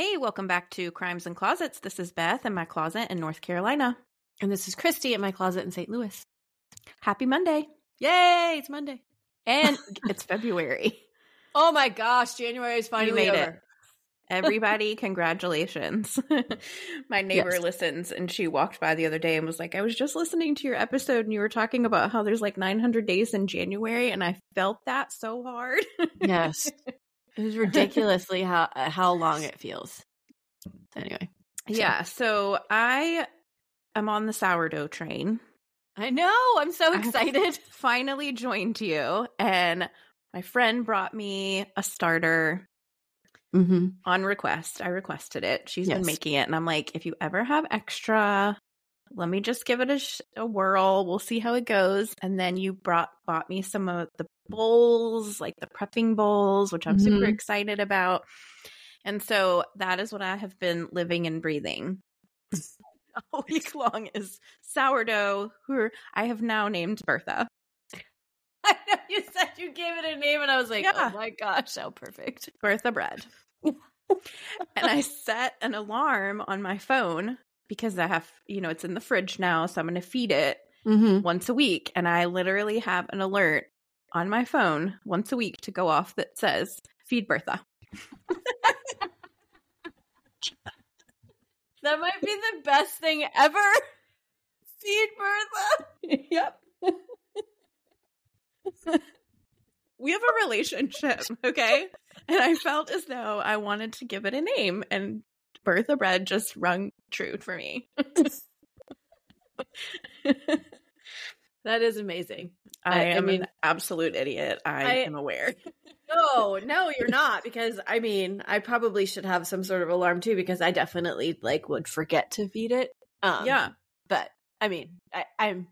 Hey, welcome back to Crimes and Closets. This is Beth in my closet in North Carolina. And this is Christy in my closet in St. Louis. Happy Monday. Yay, it's Monday. And it's February. Oh my gosh, January is finally made over. it. Everybody, congratulations. my neighbor Yes. listens and she walked by the other day and was like, I was just listening to your episode and you were talking about how there's like 900 days in January and I felt that so hard. Yes. It was ridiculously how uh, how long it feels. Anyway, yeah. So I am on the sourdough train. I know. I'm so I excited. finally joined you and my friend brought me a starter Mm-hmm. on request. I requested it. She's been making it and I'm like if you ever have extra let me just give it a, sh- a whirl. We'll see how it goes. And then you brought bought me some of the bowls, like the prepping bowls, which I'm super Mhm. excited about. And so that is what I have been living and breathing all week long is sourdough, who I have now named Bertha. I know you said you gave it a name, and I was like, Yeah. oh my gosh, how perfect. Bertha bread. and I set an alarm on my phone because I have, you know, it's in the fridge now, so I'm going to feed it Mm-hmm. once a week. And I literally have an alert on my phone once a week to go off that says, feed Bertha. That might be the best thing ever. Feed Bertha. yep. we have a relationship, okay? And I felt as though I wanted to give it a name, and Bertha Bread just rung true for me. That is amazing. I, I- am mean- an absolute idiot. I, I- am aware. No, no, you're not. Because I mean, I probably should have some sort of alarm too, because I definitely like would forget to feed it. Um, yeah. but I mean, I, I'm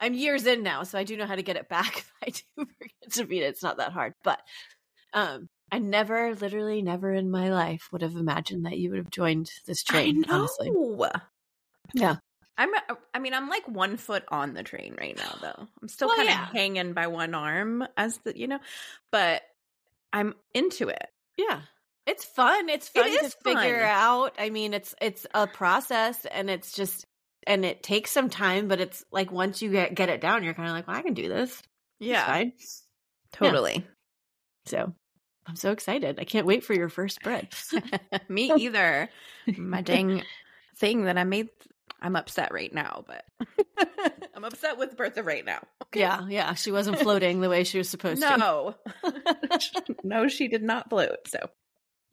I'm years in now, so I do know how to get it back if I do forget to feed it. It's not that hard, but um, I never, literally, never in my life would have imagined that you would have joined this train. I know. Honestly, Yeah. I'm uh, I mean I'm like one foot on the train right now though. I'm still Well, kind of yeah. hanging by one arm as the you know, but I'm into it. yeah, it's fun. It's fun to is figure fun. out. I mean, it's it's a process, and it's just and it takes some time, but it's like once you get get it down, you're kind of like, well, I can do this. Yeah, totally. So I'm so excited. I can't wait for your first bread. Me either. My dang thing that I made I'm upset right now, but I'm upset with Bertha right now. Okay? Yeah, yeah. She wasn't floating the way she was supposed to. No. no, she did not float. So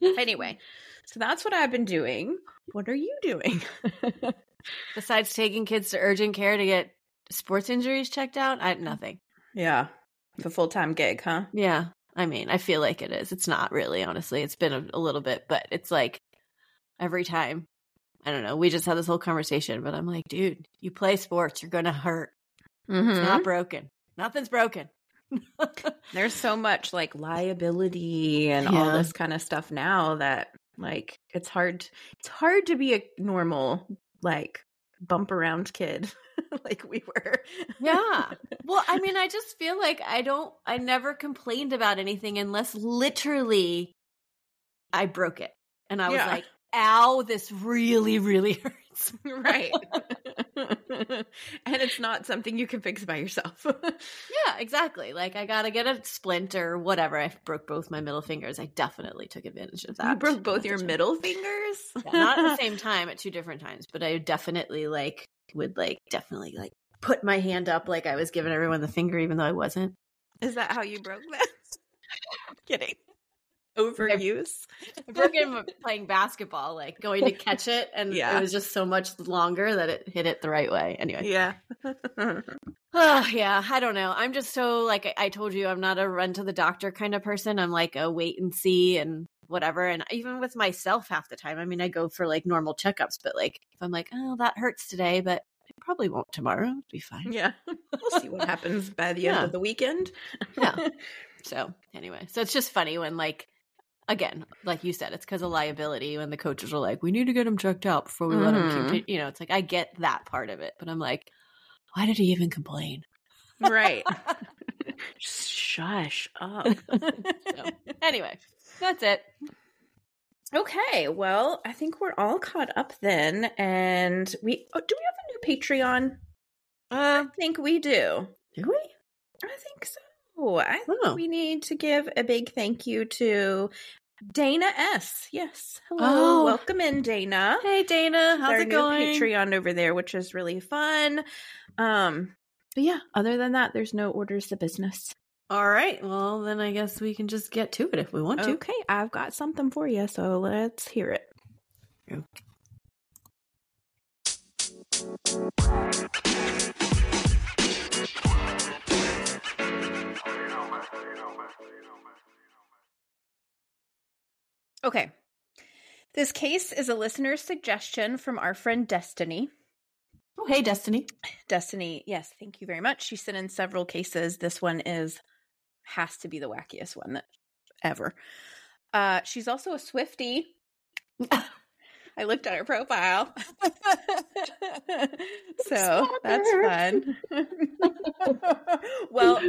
anyway, so that's what I've been doing. What are you doing? Besides taking kids to urgent care to get sports injuries checked out, I nothing. yeah. The full time gig, huh? Yeah. I mean, I feel like it is. It's not really, honestly. It's been a, a little bit, but it's like every time. I don't know. We just had this whole conversation, but I'm like, dude, you play sports, you're gonna hurt. Mm-hmm. It's not broken. Nothing's broken. There's so much like liability and all this kind of stuff now that like it's hard it's hard to be a normal like bump around kid like we were. Yeah. Well, I mean, I just feel like I don't, I never complained about anything unless literally I broke it. And I was Yeah. like, ow, this really, really hurts. right. and it's not something you can fix by yourself. Yeah, exactly. Like, I got to get a splint or whatever. I broke both my middle fingers. I definitely took advantage of that. you broke both your At the time. middle fingers? Yeah, not at the same time, at two different times, but I definitely, like, would, like, definitely, like, put my hand up like I was giving everyone the finger, even though I wasn't. Is that how you broke that? Kidding. Overuse. I broke playing basketball, like going to catch it, and Yeah. it was just so much longer that it hit it the right way. Anyway, Yeah. oh, yeah, I don't know. I'm just so like I- I told you, I'm not a run to the doctor kind of person. I'm like a wait and see and whatever. And even with myself, half the time, I mean, I go for like normal checkups, but like if I'm like, oh, that hurts today, but it probably won't tomorrow. It'll be fine. yeah. We'll see what happens by the end Yeah. of the weekend. Yeah. So anyway, so it's just funny when like again, like you said, it's because of liability. When the coaches are like, "We need to get him checked out before we let him," Mhm. continue. you know, it's like I get that part of it, but I'm like, why did he even complain? right. Shush up. so, anyway, that's it. Okay, well, I think we're all caught up then, and we oh, do we have a new Patreon? Uh, I think we do. do we? I think so. I think Oh. we need to give a big thank you to Dana S. Yes, hello, Oh. welcome in, Dana. Hey, Dana, how's our it going? Patreon over there, which is really fun. Um, but yeah, other than that, there's no orders of business. All right. Well, then I guess we can just get to it if we want to. Okay, I've got something for you, so let's hear it. Okay. This case is a listener's suggestion from our friend Destiny. Oh, hey, Destiny. Destiny, yes, thank you very much. She sent in several cases. This one is has to be the wackiest one that ever. Uh, she's also a Swifty. I looked at her profile. so that's fun. well,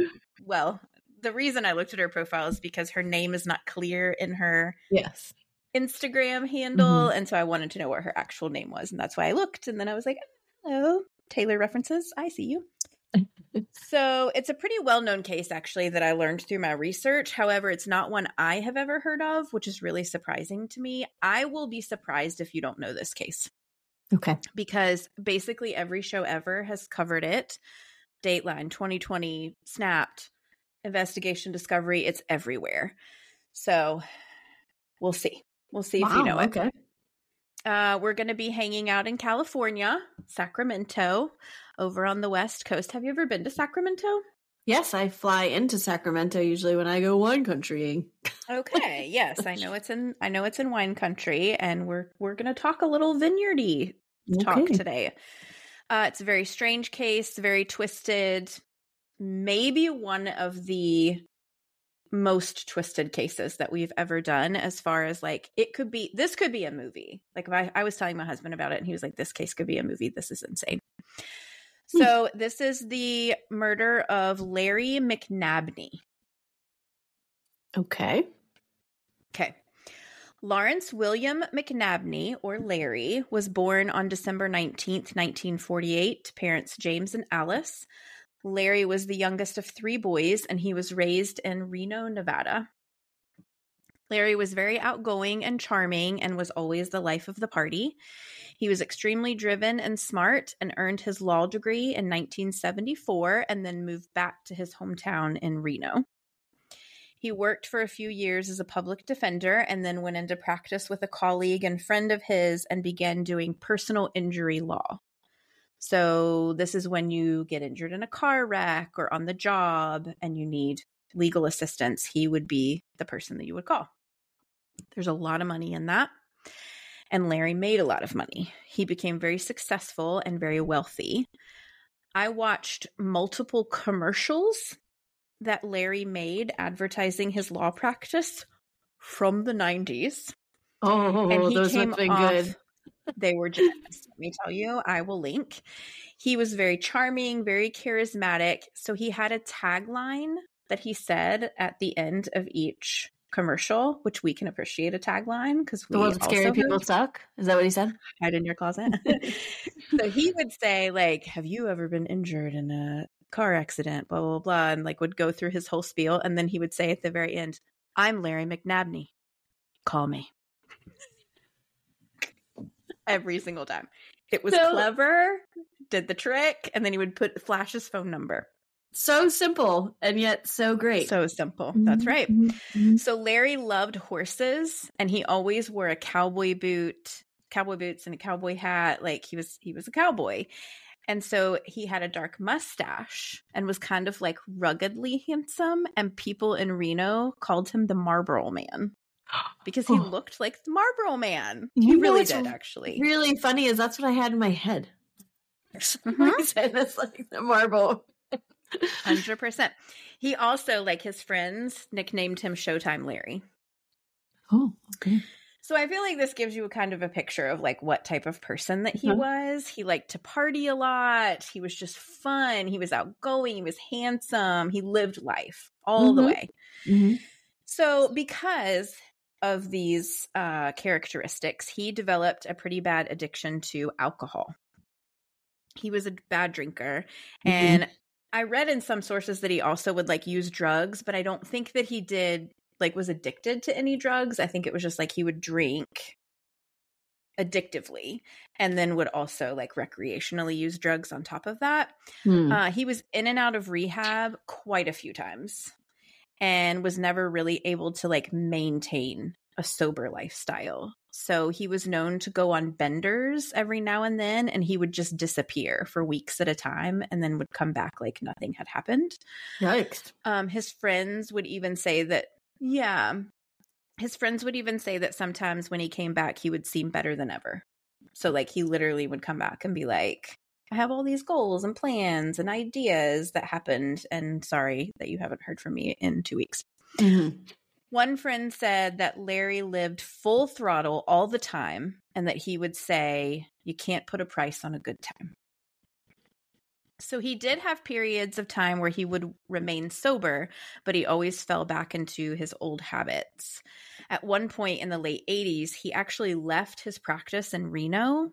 well, the reason I looked at her profile is because her name is not clear in her Yes. Instagram handle. Mm-hmm. And so I wanted to know what her actual name was. And that's why I looked. And then I was like, oh, hello, Taylor references. I see you. so it's a pretty well known case, actually, that I learned through my research. However, it's not one I have ever heard of, which is really surprising to me. I will be surprised if you don't know this case Okay. because basically every show ever has covered it. Dateline, 2020, Snapped, Investigation Discovery, it's everywhere. So we'll see. We'll see if you know it. Okay. Uh, we're going to be hanging out in California, Sacramento, over on the West Coast. Have you ever been to Sacramento? Yes, I fly into Sacramento usually when I go wine countrying. Okay, yes, I know it's in I know it's in wine country, and we're we're going to talk a little vineyardy talk today. Uh, it's a very strange case, very twisted, maybe one of the most twisted cases that we've ever done as far as like it could be this could be a movie like if I, I was telling my husband about it and he was like this case could be a movie this is insane hmm. so this is the murder of larry mcnabney Okay. Okay. Lawrence William McNabney, or Larry, was born on December 19th, 1948, to parents James and Alice. Larry was the youngest of three boys, and he was raised in Reno, Nevada. Larry was very outgoing and charming and was always the life of the party. He was extremely driven and smart and earned his law degree in 1974 and then moved back to his hometown in Reno. He worked for a few years as a public defender and then went into practice with a colleague and friend of his and began doing personal injury law. So, this is when you get injured in a car wreck or on the job and you need legal assistance. He would be the person that you would call. There's a lot of money in that. And Larry made a lot of money. He became very successful and very wealthy. I watched multiple commercials that Larry made advertising his law practice from the 90s. Oh, And he those came have been off- good. They were just, let me tell you, I will link. He was very charming, very charismatic. So he had a tagline that he said at the end of each commercial, which we can appreciate a tagline because we The ones scary people suck. Is that what he said? hide in your closet. so he would say, like, have you ever been injured in a car accident? Blah, blah, blah. And like would go through his whole spiel. And then he would say at the very end, I'm Larry McNabney. Call me. Every single time. It was So- clever, did the trick, and then he would put flash his phone number. So simple and yet so great. So simple. That's right. mhm, mhm. So Larry loved horses and he always wore a cowboy boot, cowboy boots and a cowboy hat. Like he was he was a cowboy. And so he had a dark mustache and was kind of like ruggedly handsome and people in Reno called him the Marlboro man because he Oh. looked like the Marlboro man. He know really did actually. Really funny is that's what I had in my head. Mhm. It's like the marble. Hundred percent. He also, like his friends, nicknamed him Showtime Larry. Oh, okay. So I feel like this gives you a kind of a picture of like what type of person that he Mhm. was. He liked to party a lot. He was just fun. He was outgoing. He was handsome. He lived life all the Mhm. way. Mm-hmm. So because of these uh, characteristics, he developed a pretty bad addiction to alcohol. He was a bad drinker. Mm-hmm. And I read in some sources that he also would like use drugs, but I don't think that he did like was addicted to any drugs. I think it was just like he would drink addictively and then would also like recreationally use drugs on top of that. Hmm. Uh, he was in and out of rehab quite a few times and was never really able to like maintain a sober lifestyle. So he was known to go on benders every now and then and he would just disappear for weeks at a time and then would come back like nothing had happened. Yikes. Um his friends would even say that yeah, his friends would even say that sometimes when he came back he would seem better than ever. So like he literally would come back and be like I have all these goals and plans and ideas that happened and sorry that you haven't heard from me in 2 weeks. Mhm. One friend said that Larry lived full throttle all the time and that he would say, You can't put a price on a good time. So he did have periods of time where he would remain sober, but he always fell back into his old habits. At one point in the late 80s, he actually left his practice in Reno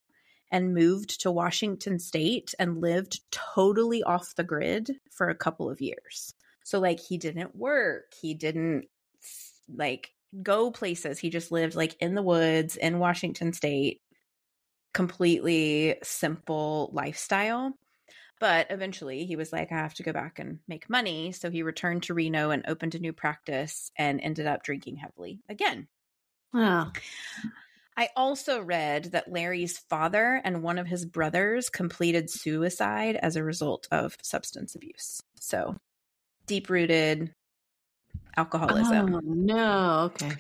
and moved to Washington state and lived totally off the grid for a couple of years. So, like, he didn't work, he didn't like go places. He just lived like in the woods in Washington state, completely simple lifestyle. But eventually he was like, I have to go back and make money. So he returned to Reno and opened a new practice and ended up drinking heavily again. Oh. I also read that Larry's father and one of his brothers completed suicide as a result of substance abuse. So deep rooted alcoholism. Oh, no. Okay.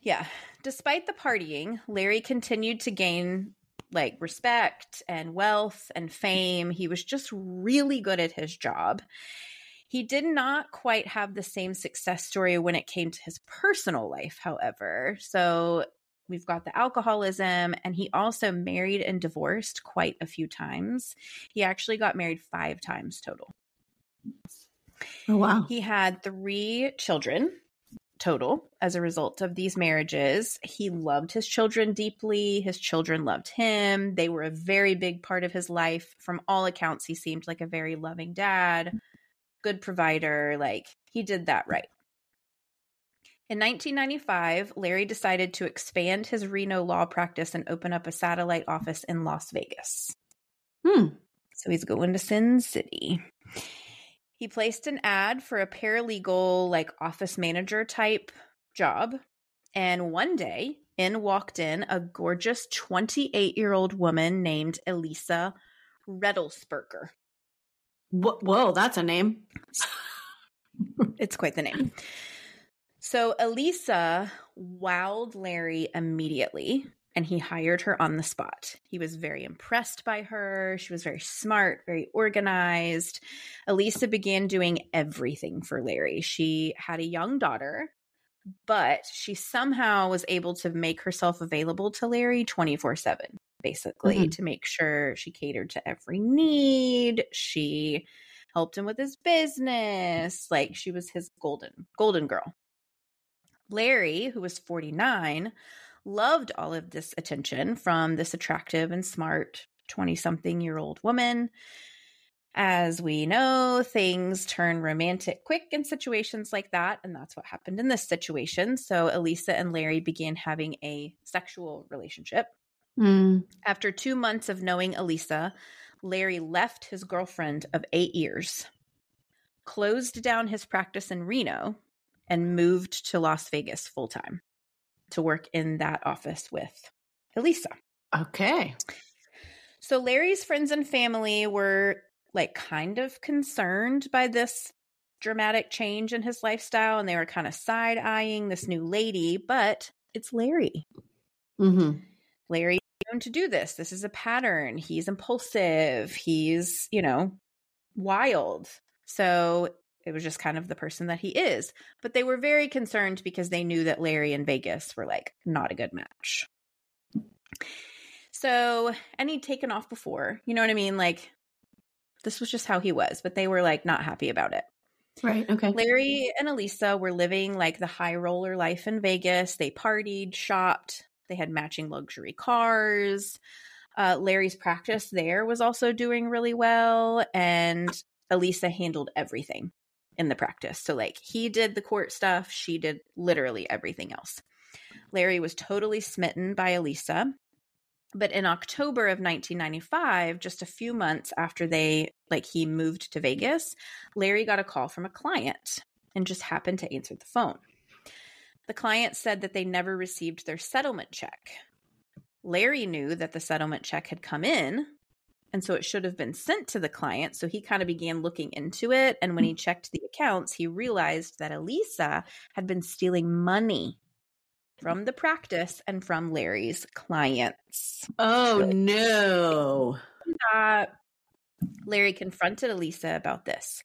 Yeah. Despite the partying, Larry continued to gain like respect and wealth and fame. He was just really good at his job. He did not quite have the same success story when it came to his personal life, however. So we've got the alcoholism, and he also married and divorced quite a few times. He actually got married five times total. Oh, wow. He had three children total as a result of these marriages. He loved his children deeply. His children loved him. They were a very big part of his life. From all accounts, he seemed like a very loving dad, good provider. Like he did that right. In 1995, Larry decided to expand his Reno law practice and open up a satellite office in Las Vegas. Hmm. So he's going to Sin City. He placed an ad for a paralegal, like office manager type job. And one day, in walked in a gorgeous 28 year old woman named Elisa Redelsberger. Wh- Whoa, that's a name. It's quite the name. So Elisa wowed Larry immediately and he hired her on the spot. He was very impressed by her. She was very smart, very organized. Elisa began doing everything for Larry. She had a young daughter, but she somehow was able to make herself available to Larry 24 7, basically, Mhm. to make sure she catered to every need. She helped him with his business. Like she was his golden, golden girl. Larry, who was 49, loved all of this attention from this attractive and smart 20 something year old woman. As we know, things turn romantic quick in situations like that, and that's what happened in this situation. So, Elisa and Larry began having a sexual relationship. Hmm. After two months of knowing Elisa, Larry left his girlfriend of eight years, closed down his practice in Reno, and moved to Las Vegas full time to work in that office with Elisa. Okay. So Larry's friends and family were like kind of concerned by this dramatic change in his lifestyle and they were kind of side eyeing this new lady, but it's Larry. Mm-hmm. Larry known to do this. This is a pattern. He's impulsive. He's, you know, wild. So it was just kind of the person that he is. But they were very concerned because they knew that Larry and Vegas were like not a good match. So, and he'd taken off before, you know what I mean? Like, this was just how he was, but they were like not happy about it. Right. Okay. Larry and Elisa were living like the high roller life in Vegas. They partied, shopped, they had matching luxury cars. Uh, Larry's practice there was also doing really well, and Elisa handled everything in the practice. So, like, he did the court stuff, she did literally everything else. Larry was totally smitten by Elisa. But in October of 1995, just a few months after they, like, he moved to Vegas, Larry got a call from a client and just happened to answer the phone. The client said that they never received their settlement check. Larry knew that the settlement check had come in, and so it should have been sent to the client. So he kind of began looking into it. And when he checked the accounts, he realized that Elisa had been stealing money from the practice and from Larry's clients. Oh, no. Uh, Larry confronted Elisa about this.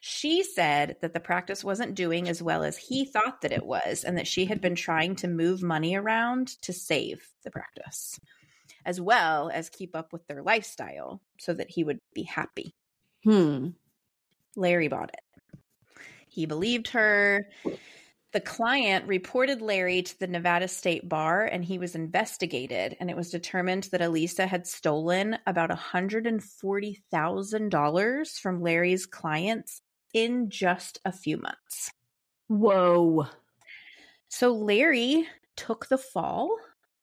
She said that the practice wasn't doing as well as he thought that it was, and that she had been trying to move money around to save the practice, as well as keep up with their lifestyle so that he would be happy. Hmm. Larry bought it. He believed her. The client reported Larry to the Nevada State Bar and he was investigated. And it was determined that Elisa had stolen about $140,000 from Larry's clients in just a few months. Whoa. So Larry took the fall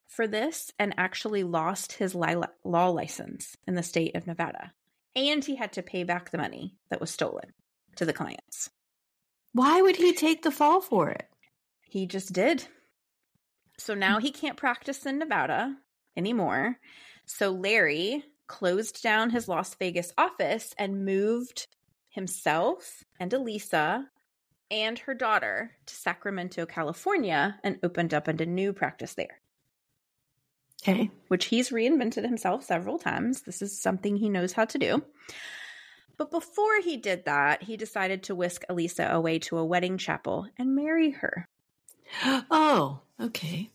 for this and actually lost his law license in the state of Nevada. And he had to pay back the money that was stolen to the clients. Why would he take the fall for it? He just did. So now hmm. he can't practice in Nevada anymore. So Larry closed down his Las Vegas office and moved himself and Elisa and her daughter to Sacramento, California, and opened up a new practice there. Okay. Which he's reinvented himself several times. This is something he knows how to do. But before he did that, he decided to whisk Elisa away to a wedding chapel and marry her. Oh, okay.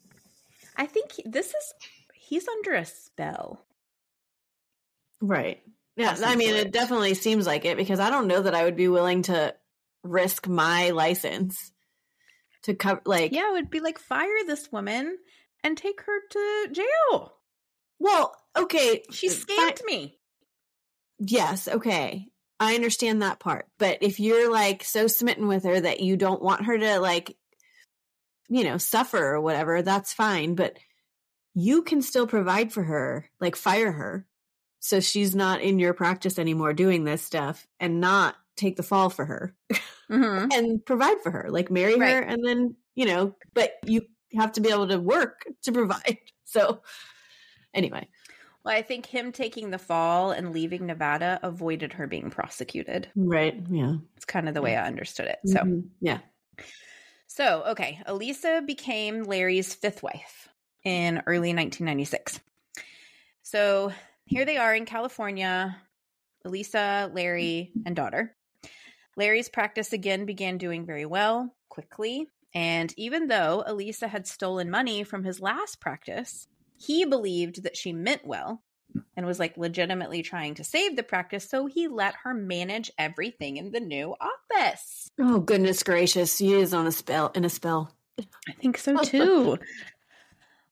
I think this is, he's under a spell. Right. Yeah, I mean, it definitely seems like it because I don't know that I would be willing to risk my license to cover, like, Yeah, it would be like fire this woman and take her to jail. well, okay. She fi- scammed me. Yes, okay. I understand that part. But if you're like so smitten with her that you don't want her to like you know, suffer or whatever, that's fine, but you can still provide for her, like fire her so she's not in your practice anymore doing this stuff and not take the fall for her hmm and provide for her, like marry her and then, you know, but you have to be able to work to provide. So anyway, Well, I think him taking the fall and leaving Nevada avoided her being prosecuted. right. Yeah. It's kind of the way I understood it. So, Mhm. yeah. so okay, Elisa became Larry's fifth wife in early 1996. So here they are in California, Elisa, Larry, and daughter. Larry's practice again began doing very well quickly. And even though Elisa had stolen money from his last practice, he believed that she meant well and was like legitimately trying to save the practice. So he let her manage everything in the new office. Oh goodness gracious, he is on a spell in a spell. I think so too.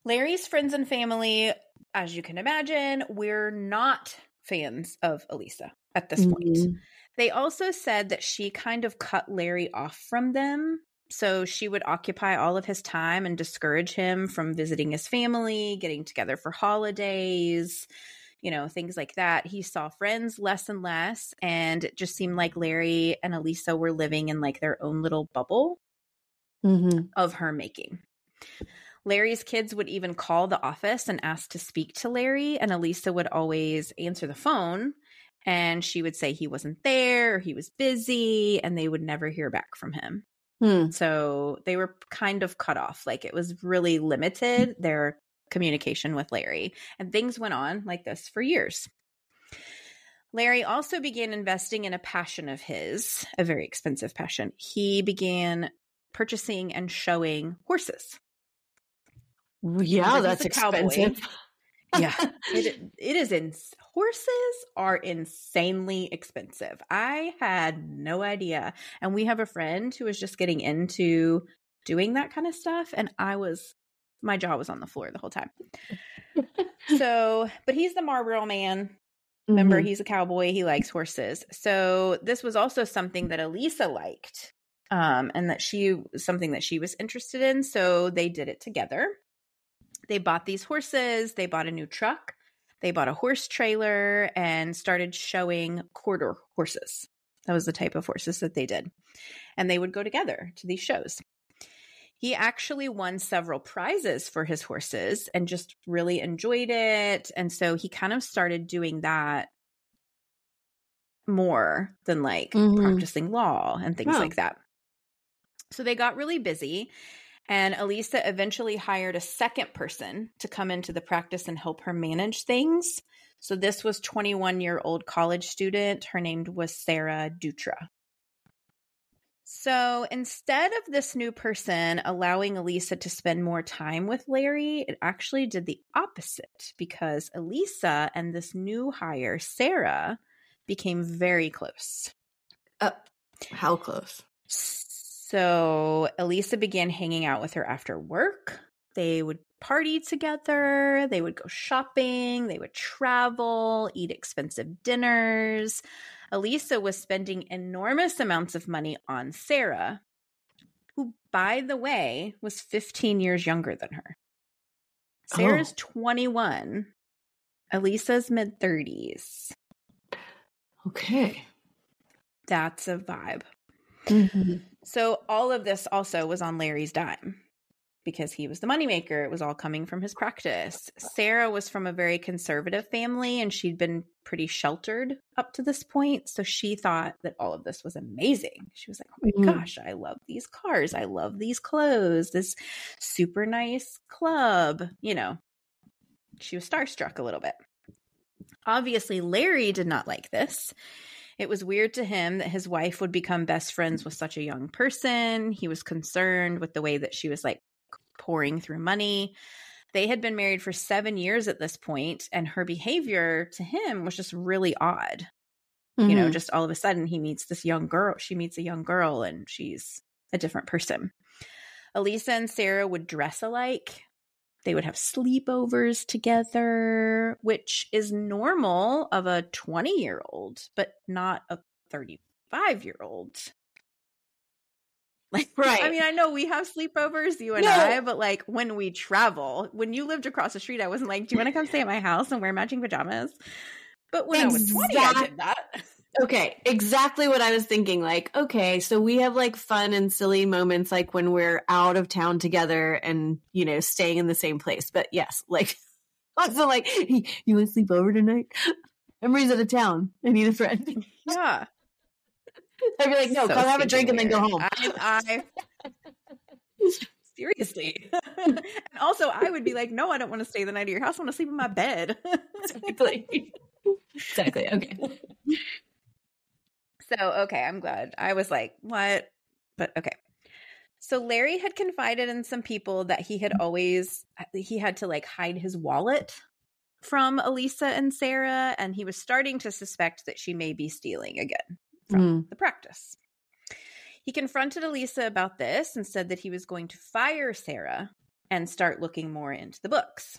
Larry's friends and family, as you can imagine, we're not fans of Elisa at this point. Mhm. They also said that she kind of cut Larry off from them. So she would occupy all of his time and discourage him from visiting his family, getting together for holidays, you know, things like that. He saw friends less and less. And it just seemed like Larry and Elisa were living in like their own little bubble Mhm. of her making. Larry's kids would even call the office and ask to speak to Larry, and Elisa would always answer the phone and she would say he wasn't there or he was busy, and they would never hear back from him. Hmm. So they were kind of cut off. Like it was really limited, their communication with Larry. And things went on like this for years. Larry also began investing in a passion of his, a very expensive passion. He began purchasing and showing horses. Yeah, that's expensive. Yeah, it, it is in horses are insanely expensive. I had no idea. And we have a friend who was just getting into doing that kind of stuff. And I was, my jaw was on the floor the whole time. so, but he's the Marlboro man. Remember, Mhm. he's a cowboy. He likes horses. So this was also something that Elisa liked, um, and that she something that she was interested in. So they did it together. They bought these horses. They bought a new truck. They bought a horse trailer and started showing quarter horses. That was the type of horses that they did, and they would go together to these shows. He actually won several prizes for his horses and just really enjoyed it. And so he kind of started doing that more than like Mhm. practicing law and things like that. So they got really busy. And Elisa eventually hired a second person to come into the practice and help her manage things. So this was 21 year old college student. Her name was Sarah Dutra. So instead of this new person allowing Elisa to spend more time with Larry, it actually did the opposite because Elisa and this new hire, Sarah, became very close. Uh, how close? So Elisa began hanging out with her after work. They would party together, they would go shopping, they would travel, eat expensive dinners. Elisa was spending enormous amounts of money on Sarah, who, by the way, was 15 years younger than her. Sarah's 21, Elisa's mid 30s. Okay. That's a vibe. Mhm. So all of this also was on Larry's dime because he was the moneymaker. It was all coming from his practice. Sarah was from a very conservative family and she'd been pretty sheltered up to this point. So she thought that all of this was amazing. She was like, oh my Mhm. gosh, I love these cars. I love these clothes, this super nice club. You know, she was starstruck a little bit. Obviously, Larry did not like this. It was weird to him that his wife would become best friends with such a young person. He was concerned with the way that she was like pouring through money. They had been married for seven years at this point, and her behavior to him was just really odd. You know, Mhm. just all of a sudden he meets this young girl. She meets a young girl, and she's a different person. Elisa and Sarah would dress alike. They would have sleepovers together, which is normal of a 20 year old, but not a 35 year old. Like, Right. I mean, I know we have sleepovers, you and No. I, but like when we travel, when you lived across the street, I wasn't like, do you want to come stay at my house and wear matching pajamas? But when I was 20, I did that. Okay, exactly what I was thinking. Like, okay, so we have like fun and silly moments like when we're out of town together and, you know, staying in the same place. But yes, like, also like, hey, you want to sleep over tonight? Emery's out of town. I need a friend. Yeah. I'd be like, no, So come have a drink and then go home. I, I seriously. and also, I would be like, no, I don't want to stay the night at your house. I want to sleep in my bed. exactly. exactly. Okay. So, okay, I'm glad. I was like, what? But okay. So Larry had confided in some people that he had always he had to like hide his wallet from Elisa and Sarah, and he was starting to suspect that she may be stealing again. from Mm. the practice. He confronted Elisa about this and said that he was going to fire Sarah and start looking more into the books.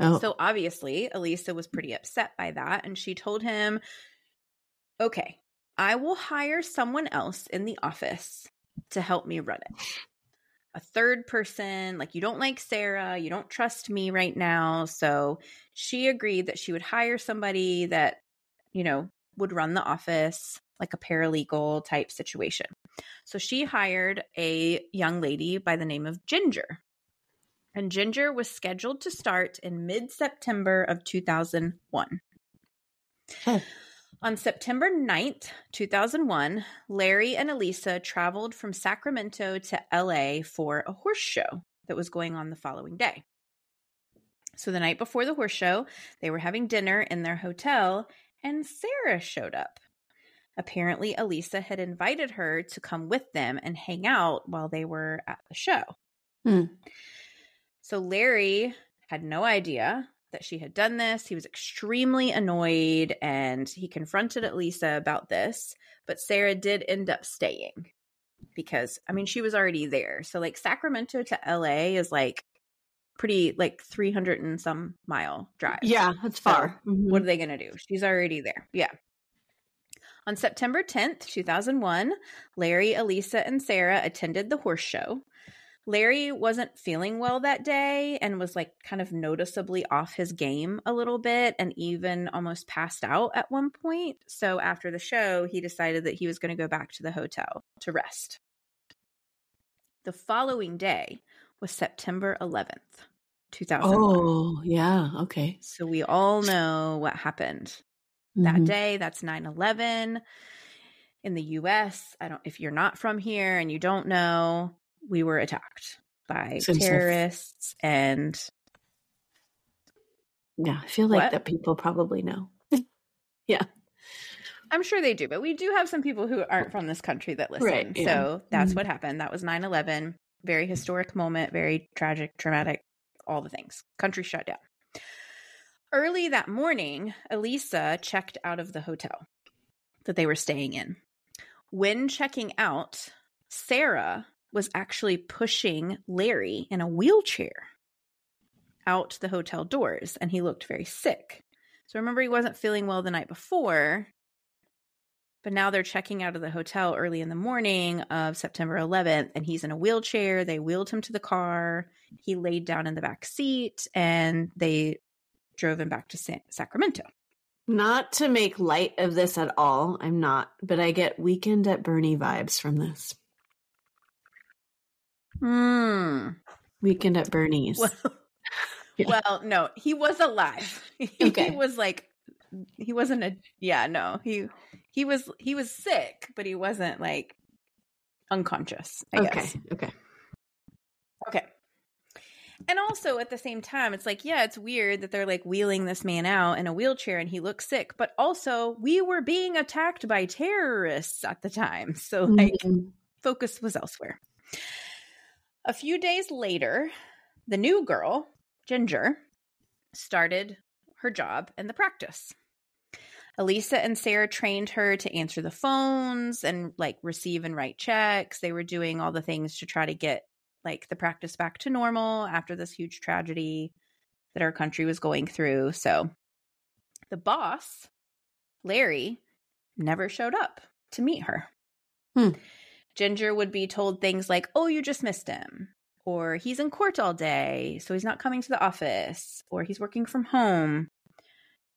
Oh. So obviously, Elisa was pretty upset by that and she told him, "Okay, I will hire someone else in the office to help me run it." A third person, like you don't like Sarah, you don't trust me right now. So she agreed that she would hire somebody that, you know, would run the office, like a paralegal type situation. So she hired a young lady by the name of Ginger. And Ginger was scheduled to start in mid September of 2001. Huh. On September 9th, 2001, Larry and Elisa traveled from Sacramento to LA for a horse show that was going on the following day. So the night before the horse show, they were having dinner in their hotel and Sarah showed up. Apparently, Elisa had invited her to come with them and hang out while they were at the show. Hmm. So Larry had no idea that she had done this. He was extremely annoyed and he confronted Elisa about this, but Sarah did end up staying because I mean she was already there. So like Sacramento to LA is like pretty like 300 and some mile drive. Yeah, that's far. So mm-hmm. What are they going to do? She's already there. Yeah. On September 10th, 2001, Larry, Elisa, and Sarah attended the horse show. Larry wasn't feeling well that day and was like kind of noticeably off his game a little bit and even almost passed out at one point. So after the show, he decided that he was going to go back to the hotel to rest. The following day was September 11th, 2001. Oh, yeah. Okay. So we all know what happened mm-hmm. that day. That's 9 11 in the US. I don't, if you're not from here and you don't know, we were attacked by terrorists and yeah i feel like what? that people probably know yeah i'm sure they do but we do have some people who aren't from this country that listen right, yeah. so that's mm-hmm. what happened that was 9-11 very historic moment very tragic traumatic all the things country shut down early that morning elisa checked out of the hotel that they were staying in when checking out sarah was actually pushing Larry in a wheelchair out the hotel doors, and he looked very sick. So remember, he wasn't feeling well the night before, but now they're checking out of the hotel early in the morning of September 11th, and he's in a wheelchair. They wheeled him to the car. He laid down in the back seat, and they drove him back to Sa- Sacramento. Not to make light of this at all, I'm not, but I get weekend at Bernie vibes from this. Hmm. Weekend at Bernie's. Well, yeah. well, no, he was alive. Okay. he was like he wasn't a yeah, no. He he was he was sick, but he wasn't like unconscious, I okay. guess. Okay. Okay. And also at the same time, it's like, yeah, it's weird that they're like wheeling this man out in a wheelchair and he looks sick, but also we were being attacked by terrorists at the time. So like mm-hmm. focus was elsewhere. A few days later, the new girl, Ginger, started her job in the practice. Elisa and Sarah trained her to answer the phones and like receive and write checks. They were doing all the things to try to get like the practice back to normal after this huge tragedy that our country was going through. So the boss, Larry, never showed up to meet her. Hmm. Ginger would be told things like, oh, you just missed him, or he's in court all day, so he's not coming to the office, or he's working from home,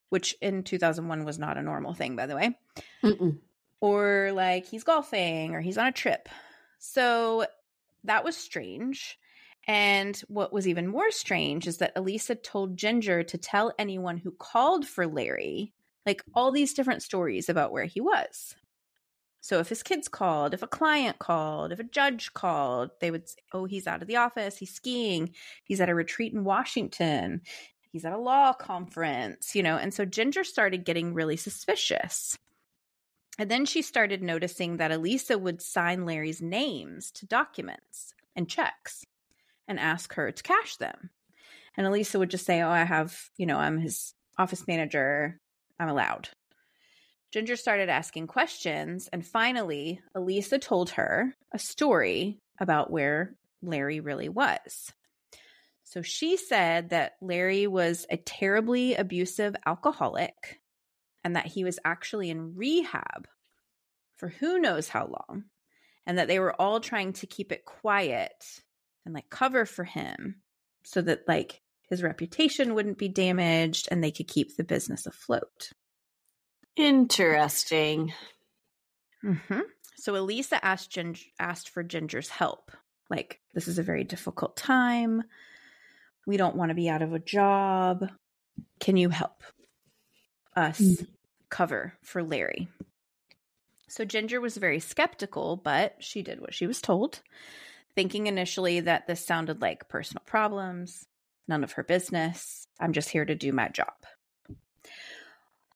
which in 2001 was not a normal thing, by the way. Mm-mm. Or like he's golfing, or he's on a trip. So that was strange. And what was even more strange is that Elisa told Ginger to tell anyone who called for Larry, like all these different stories about where he was. So if his kids called, if a client called, if a judge called, they would say, oh, he's out of the office, he's skiing, he's at a retreat in Washington, he's at a law conference, you know. And so Ginger started getting really suspicious. And then she started noticing that Elisa would sign Larry's names to documents and checks and ask her to cash them. And Elisa would just say, Oh, I have, you know, I'm his office manager. I'm allowed. Ginger started asking questions, and finally, Elisa told her a story about where Larry really was. So she said that Larry was a terribly abusive alcoholic and that he was actually in rehab for who knows how long, and that they were all trying to keep it quiet and like cover for him so that like his reputation wouldn't be damaged and they could keep the business afloat. Interesting. Mm-hmm. So Elisa asked Ginger, asked for Ginger's help. Like, this is a very difficult time. We don't want to be out of a job. Can you help us mm-hmm. cover for Larry? So Ginger was very skeptical, but she did what she was told, thinking initially that this sounded like personal problems, none of her business. I'm just here to do my job.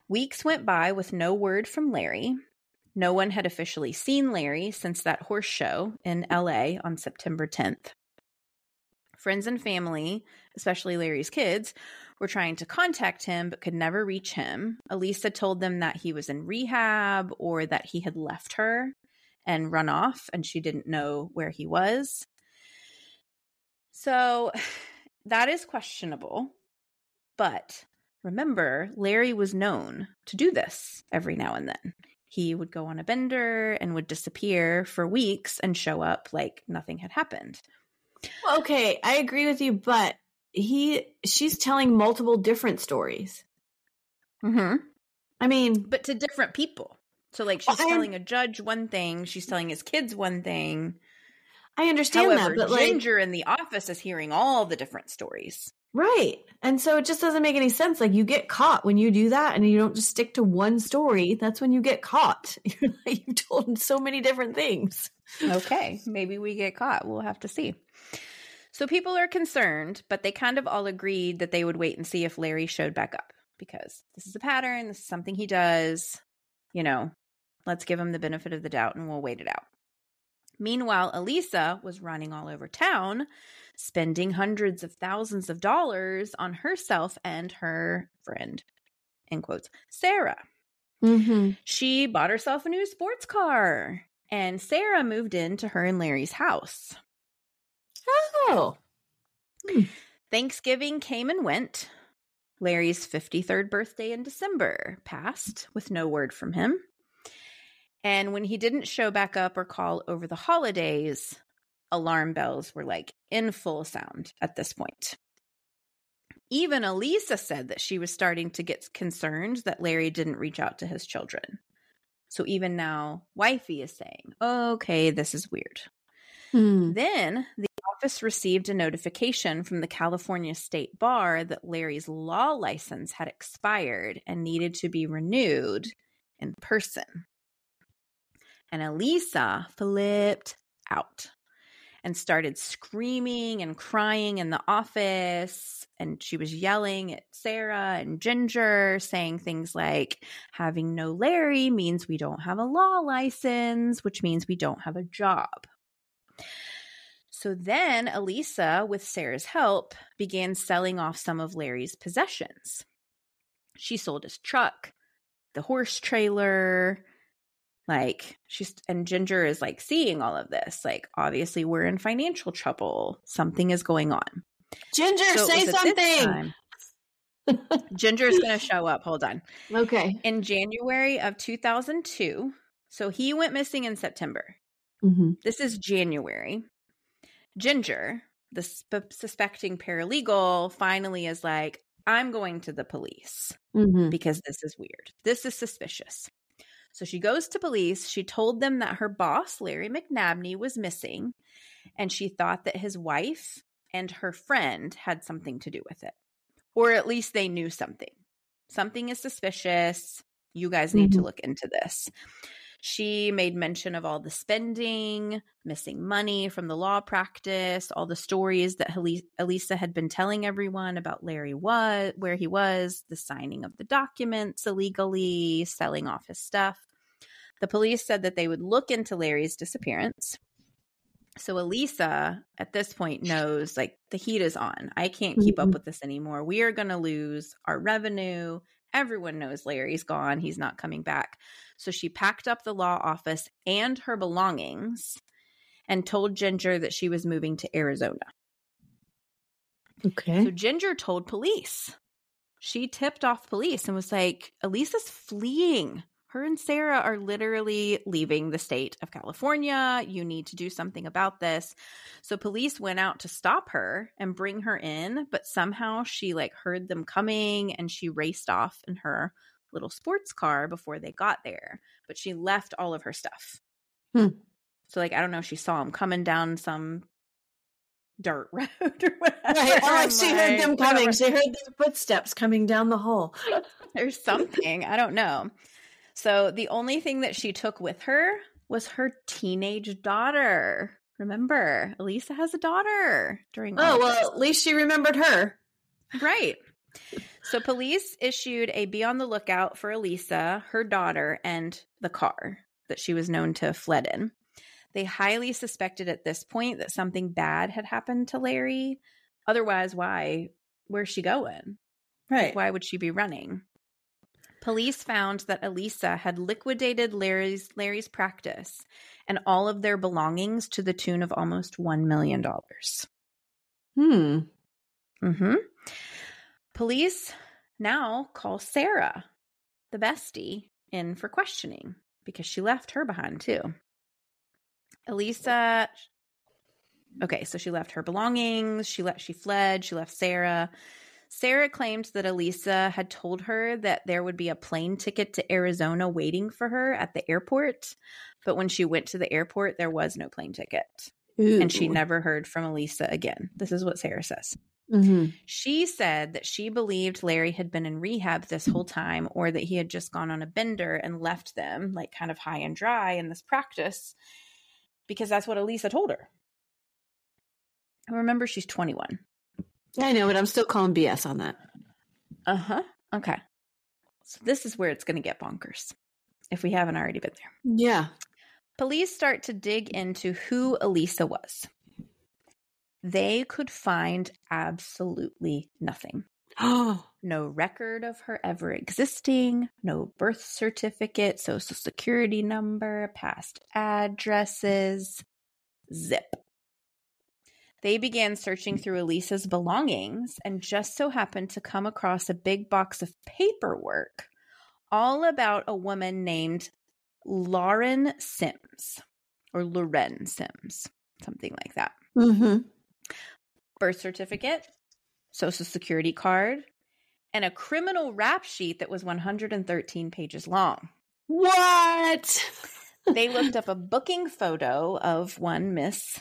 Weeks went by with no word from Larry. No one had officially seen Larry since that horse show in LA on September 10th. Friends and family, especially Larry's kids, were trying to contact him but could never reach him. Elisa told them that he was in rehab or that he had left her and run off and she didn't know where he was. So that is questionable. But remember, Larry was known to do this every now and then. He would go on a bender and would disappear for weeks and show up like nothing had happened. Okay, I agree with you, but he she's telling multiple different stories. Mm-hmm. I mean, But to different people. So, like, she's Well, telling a judge one thing, she's telling his kids one thing. I understand However, that, but like Ginger in the office is hearing all the different stories. Right. And so it just doesn't make any sense. Like you get caught when you do that and you don't just stick to one story. That's when you get caught. You've told so many different things. Okay, maybe we get caught. We'll have to see. So people are concerned, but they kind of all agreed that they would wait and see if Larry showed back up because this is a pattern. This is something he does. You know, let's give him the benefit of the doubt and we'll wait it out. Meanwhile, Elisa was running all over town, spending hundreds of thousands of dollars on herself and her friend, end quotes, Sarah. Mm-hmm. She bought herself a new sports car, and Sarah moved into her and Larry's house. Oh. Thanksgiving came and went. Larry's 53rd birthday in December passed with no word from him. And when he didn't show back up or call over the holidays, alarm bells were like in full sound at this point. Even Elisa said that she was starting to get concerned that Larry didn't reach out to his children. So even now, Wifey is saying, okay, this is weird. Hmm. Then the office received a notification from the California State Bar that Larry's law license had expired and needed to be renewed in person. And Elisa flipped out and started screaming and crying in the office. And she was yelling at Sarah and Ginger, saying things like, having no Larry means we don't have a law license, which means we don't have a job. So then Elisa, with Sarah's help, began selling off some of Larry's possessions. She sold his truck, the horse trailer, like she's and Ginger is like seeing all of this. Like, obviously, we're in financial trouble. Something is going on. Ginger, So say was at this something. ginger is going to show up. Hold on. okay. In January of 2002, so he went missing in September. Mm-hmm. This is January. Ginger, the sp- suspecting paralegal, finally is like, I'm going to the police Mm-hmm. because this is weird. This is suspicious. So she goes to police. She told them that her boss, Larry McNabney, was missing, and she thought that his wife and her friend had something to do with it. Or at least they knew something. Something is suspicious. You guys need to Mhm. look into this. She made mention of all the spending, missing money from the law practice, all the stories that Elisa had been telling everyone about Larry was where he was, the signing of the documents illegally, selling off his stuff. The police said that they would look into Larry's disappearance. So Elisa at this point knows like the heat is on. I can't keep up Mhm. with this anymore. We are going to lose our revenue. Everyone knows Larry's gone. He's not coming back. So she packed up the law office and her belongings and told Ginger that she was moving to Arizona. Okay. So Ginger told police. She tipped off police and was like, Elisa's fleeing. Her and Sarah are literally leaving the state of California. You need to do something about this. So police went out to stop her and bring her in, but somehow she like heard them coming and she raced off in her little sports car before they got there. But she left all of her stuff. Hmm. So like I don't know, she saw them coming down some dirt road or whatever. Right. Or like she heard them coming. whatever. She heard their footsteps coming down the hall. There's something. I don't know. So the only thing that she took with her was her teenage daughter. Remember, Elisa has a daughter during Oh well, at least she remembered her. right. So police issued a be on the lookout for Elisa, her daughter, and the car that she was known to have fled in. They highly suspected at this point that something bad had happened to Larry. Otherwise, why? Where's she going? Right. Why would she be running? Police found that Elisa had liquidated Larry's Larry's practice and all of their belongings to the tune of almost one million dollars. Hmm. Mm-hmm. Police now call Sarah, the bestie, in for questioning because she left her behind too. Elisa Okay, so she left her belongings, she let she fled, she left Sarah. Sarah claimed that Elisa had told her that there would be a plane ticket to Arizona waiting for her at the airport, but when she went to the airport there was no plane ticket. Ooh. And she never heard from Elisa again. This is what Sarah says. Mm-hmm. She said that she believed Larry had been in rehab this whole time or that he had just gone on a bender and left them, like kind of high and dry in this practice, because that's what Elisa told her. Remember, she's 21. I know, but I'm still calling BS on that. Uh huh. Okay. So this is where it's going to get bonkers if we haven't already been there. Yeah. Police start to dig into who Elisa was. They could find absolutely nothing. no record of her ever existing, no birth certificate, social security number, past addresses. Zip. They began searching through Elisa's belongings and just so happened to come across a big box of paperwork all about a woman named Lauren Sims or Loren Sims, something like that. Mm-hmm. Birth certificate, social security card, and a criminal rap sheet that was 113 pages long. What? they looked up a booking photo of one Miss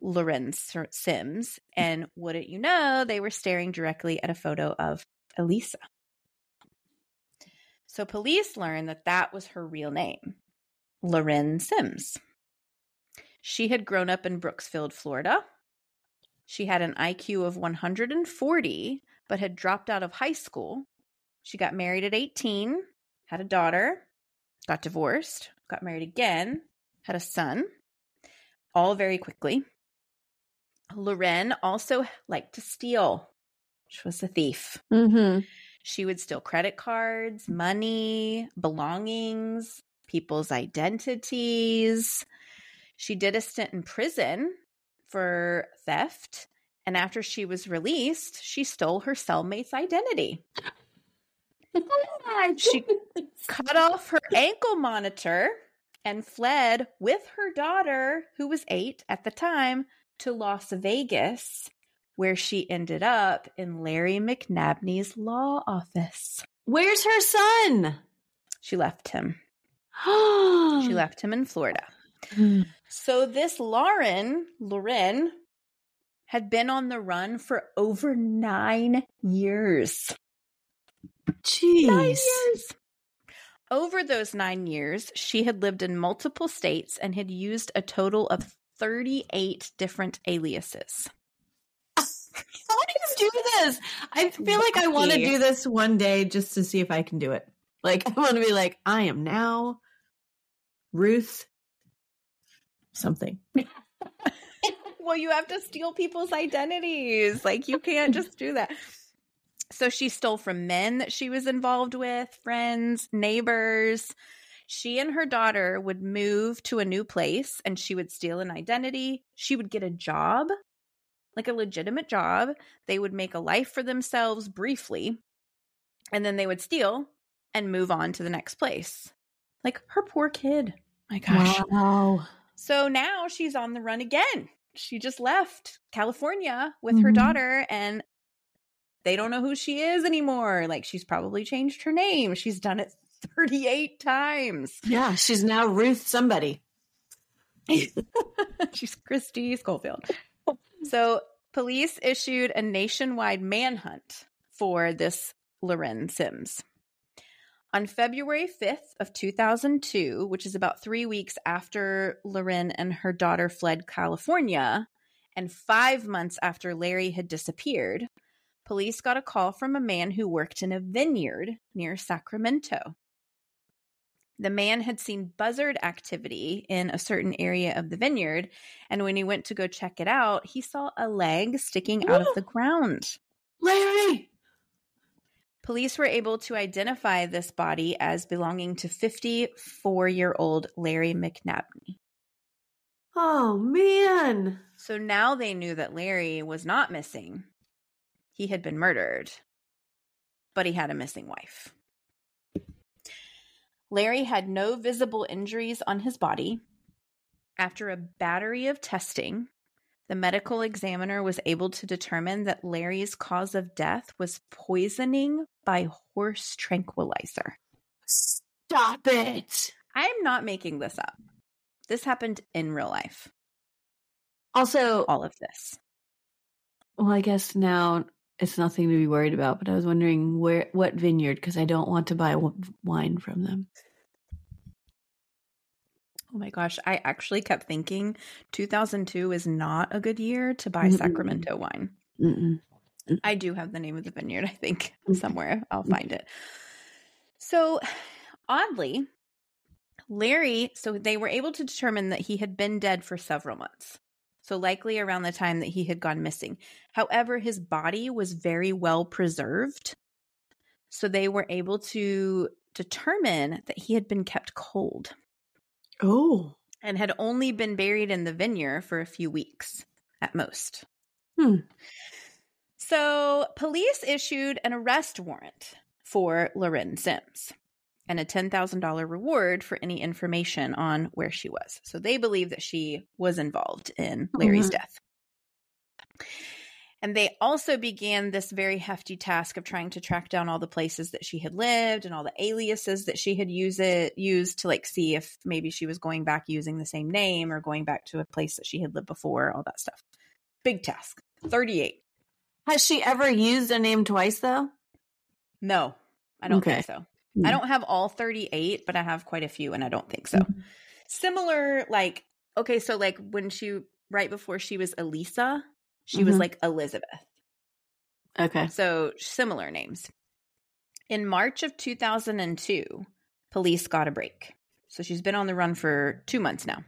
Lorenz Sims. Mm. And wouldn't you know, they were staring directly at a photo of Elisa. So police learned that that was her real name, Loren Sims. She had grown up in Brooksville, Florida. She had an IQ of 140, but had dropped out of high school. She got married at 18, had a daughter, got divorced, got married again, had a son, all very quickly. Loren also liked to steal. She was a thief. Mm-hmm. She would steal credit cards, money, belongings, people's identities. She did a stint in prison for theft. And after she was released, she stole her cellmate's identity. she cut off her ankle monitor and fled with her daughter, who was eight at the time, to Las Vegas, where she ended up in Larry McNabney's law office. Where's her son? She left him. she left him in Florida. Hmm. So this Lauren, Lauren, had been on the run for over nine years. Jeez. Nine years. Over those nine years, she had lived in multiple states and had used a total of 38 different aliases. How do you do this? I feel like I want to do this one day just to see if I can do it. Like, I want to be like, I am now Ruth something. well, you have to steal people's identities. Like, you can't just do that. So she stole from men that she was involved with, friends, neighbors. She and her daughter would move to a new place and she would steal an identity. She would get a job, like a legitimate job. They would make a life for themselves briefly, and then they would steal and move on to the next place. Like her poor kid. My gosh. Wow. So now she's on the run again. She just left California with mm-hmm. her daughter and they don't know who she is anymore. Like she's probably changed her name. She's done it 38 times. Yeah, she's now Ruth somebody. she's Christy Schofield. So, police issued a nationwide manhunt for this Loren Sims. On February 5th of 2002, which is about 3 weeks after Loren and her daughter fled California and 5 months after Larry had disappeared, police got a call from a man who worked in a vineyard near Sacramento. The man had seen buzzard activity in a certain area of the vineyard, and when he went to go check it out, he saw a leg sticking out of the ground. Larry! Police were able to identify this body as belonging to 54 year old Larry McNabney. Oh, man. So now they knew that Larry was not missing. He had been murdered, but he had a missing wife. Larry had no visible injuries on his body. After a battery of testing, the medical examiner was able to determine that Larry's cause of death was poisoning by horse tranquilizer. Stop it. I'm not making this up. This happened in real life. Also, All of this. well, I guess now it's nothing to be worried about, but I was wondering where what vineyard because I don't want to buy w- wine from them. Oh my gosh, I actually kept thinking 2002 is not a good year to buy Mm-mm. Sacramento wine. Mm-mm. Mm. I do have the name of the vineyard, I think, mm. somewhere. I'll mm. find it. So, oddly, Larry, so they were able to determine that he had been dead for several months. So, likely around the time that he had gone missing. However, his body was very well preserved. So, they were able to determine that he had been kept cold Oh, and had only been buried in the vineyard for a few weeks at most. Hmm. So, police issued an arrest warrant for Loren Sims and a $10,000 reward for any information on where she was. So, they believe that she was involved in Larry's Mhm. death. And they also began this very hefty task of trying to track down all the places that she had lived and all the aliases that she had used it used to like see if maybe she was going back using the same name or going back to a place that she had lived before, all that stuff. Big task. 38. has she ever used a name twice though? No, I don't Okay. think so. Hmm. I don't have all 38, but I have quite a few and I don't think so. Mhm. Similar like okay, so like when she right before she was Elisa, she was Mhm. like Elizabeth. Okay. So similar names. In March of 2002, police got a break. So she's been on the run for two months now.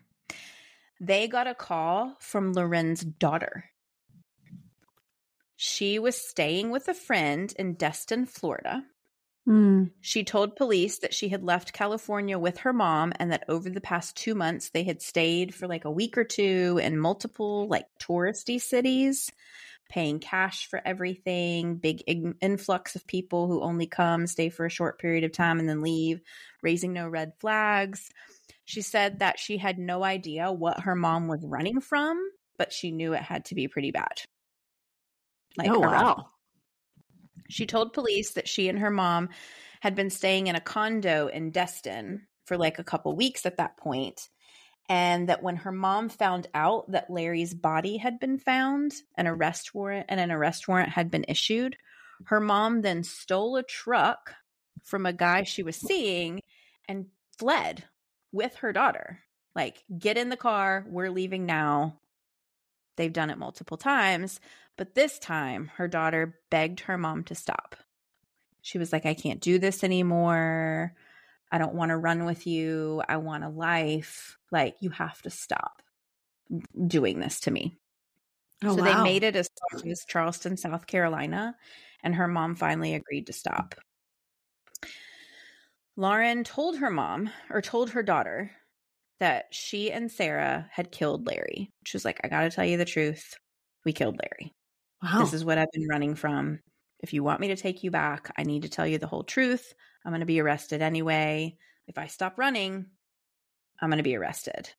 They got a call from Loren's daughter. She was staying with a friend in Destin, Florida. Hmm. She told police that she had left California with her mom and that over the past two months they had stayed for like a week or two in multiple like touristy cities, paying cash for everything, big in- influx of people who only come, stay for a short period of time, and then leave, raising no red flags. She said that she had no idea what her mom was running from, but she knew it had to be pretty bad. Like oh wow. She told police that she and her mom had been staying in a condo in Destin for like a couple weeks at that point, and that when her mom found out that Larry's body had been found, an arrest warrant and an arrest warrant had been issued, her mom then stole a truck from a guy she was seeing and fled with her daughter. Like, get in the car, we're leaving now. They've done it multiple times, but this time her daughter begged her mom to stop. She was like, I can't do this anymore. I don't want to run with you. I want a life. Like, you have to stop doing this to me. Oh, so wow. they made it as far as Charleston, South Carolina, and her mom finally agreed to stop. Lauren told her mom or told her daughter that she and Sarah had killed Larry. She was like, I got to tell you the truth. We killed Larry. Wow. This is what I've been running from. If you want me to take you back, I need to tell you the whole truth. I'm going to be arrested anyway. If I stop running, I'm going to be arrested.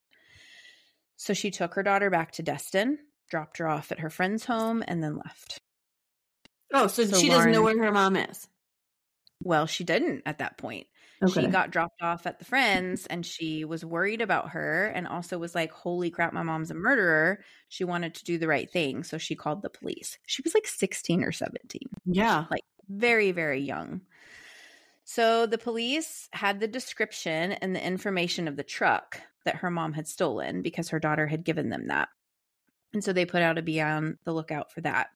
So she took her daughter back to Destin, dropped her off at her friend's home, and then left. oh, so, so she doesn't know where her mom is. Well, she didn't at that point. Okay. She got dropped off at the friends and she was worried about her and also was like, Holy crap, my mom's a murderer. She wanted to do the right thing. So she called the police. She was like 16 or 17. yeah. like very, very young. So the police had the description and the information of the truck that her mom had stolen because her daughter had given them that. And so they put out a be on the lookout for that.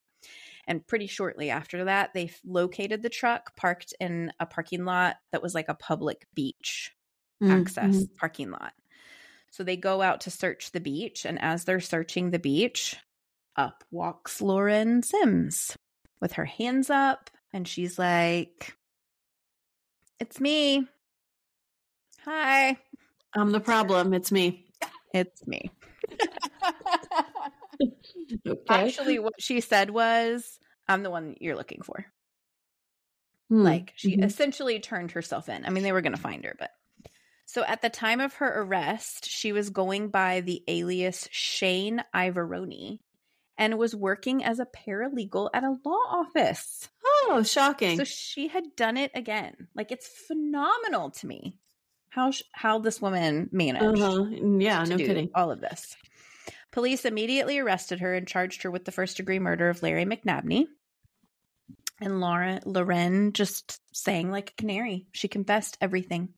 And pretty shortly after that, they located the truck parked in a parking lot that was like a public beach Mm, access mhm. parking lot. So they go out to search the beach, and as they're searching the beach, up walks Lauren Sims with her hands up and she's like, It's me. Hi. I'm the problem. It's me. It's me. Okay. Actually, what she said was, I'm the one you're looking for. Hmm. Like she Mhm. essentially turned herself in. I mean, they were going to find her, but. So at the time of her arrest, she was going by the alias Shane Ivoroni and was working as a paralegal at a law office. Oh, shocking. So she had done it again. Like it's phenomenal to me how sh- how this woman managed uh-huh. Yeah, to no do kidding. all of this. Police immediately arrested her and charged her with the first degree murder of Larry McNabney. And Laura Loren just sang like a canary. She confessed everything.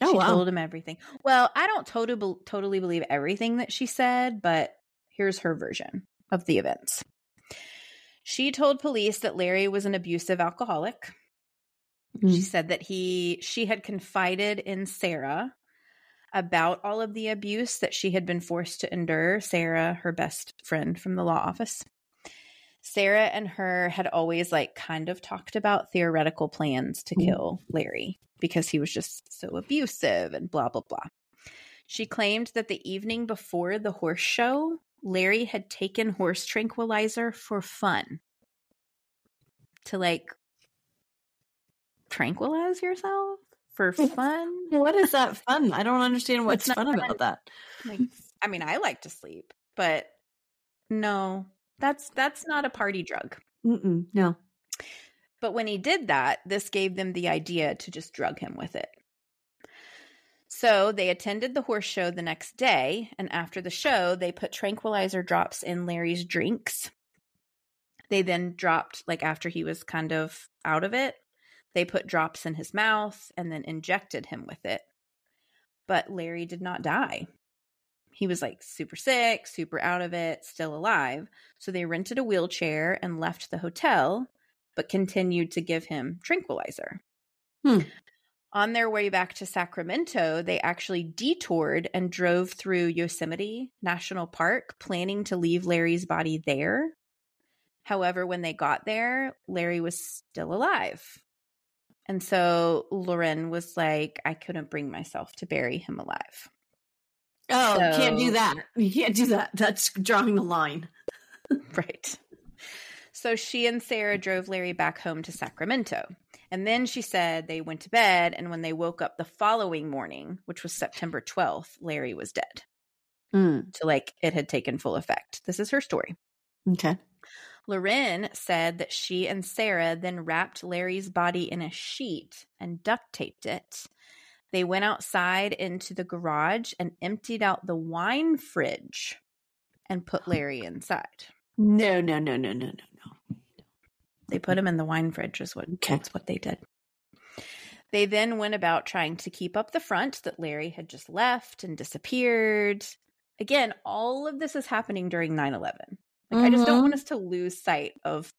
Oh, she wow. told him everything. Well, I don't totally totally believe everything that she said, but here's her version of the events. She told police that Larry was an abusive alcoholic. She Mm. said that he she had confided in Sarah about all of the abuse that she had been forced to endure. Sarah, her best friend from the law office. Sarah and her had always like kind of talked about theoretical plans to Mhm. kill Larry because he was just so abusive and blah blah blah. She claimed that the evening before the horse show, Larry had taken horse tranquilizer for fun. To like tranquilize yourself for fun. What is that fun? I don't understand what's fun fun. about that. Like, I mean, I like to sleep, but no, that's that's not a party drug. Mm-mm, no. But when he did that, this gave them the idea to just drug him with it. So they attended the horse show the next day, and after the show, they put tranquilizer drops in Larry's drinks. They then dropped, like after he was kind of out of it, they put drops in his mouth and then injected him with it. But Larry did not die. He was like super sick, super out of it, still alive. So they rented a wheelchair and left the hotel, but continued to give him tranquilizer. Hmm. On their way back to Sacramento, they actually detoured and drove through Yosemite National Park, planning to leave Larry's body there. However, when they got there, Larry was still alive. And so Lauren was like, I couldn't bring myself to bury him alive. Oh, you can't do that. You can't do that. That's drawing the line. Right. So she and Sarah drove Larry back home to Sacramento. And then she said they went to bed. And when they woke up the following morning, which was September 12th, Larry was dead. Mm, So, like, it had taken full effect. This is her story. okay. Loren said that she and Sarah then wrapped Larry's body in a sheet and duct taped it. They went outside into the garage and emptied out the wine fridge and put Larry inside. No, no, no, no, no, no, no. They put him in the wine fridge, is what Okay. that's what they did. They then went about trying to keep up the front that Larry had just left and disappeared. Again, all of this is happening during 9 11. Like, I just don't want mm-hmm. us to lose sight of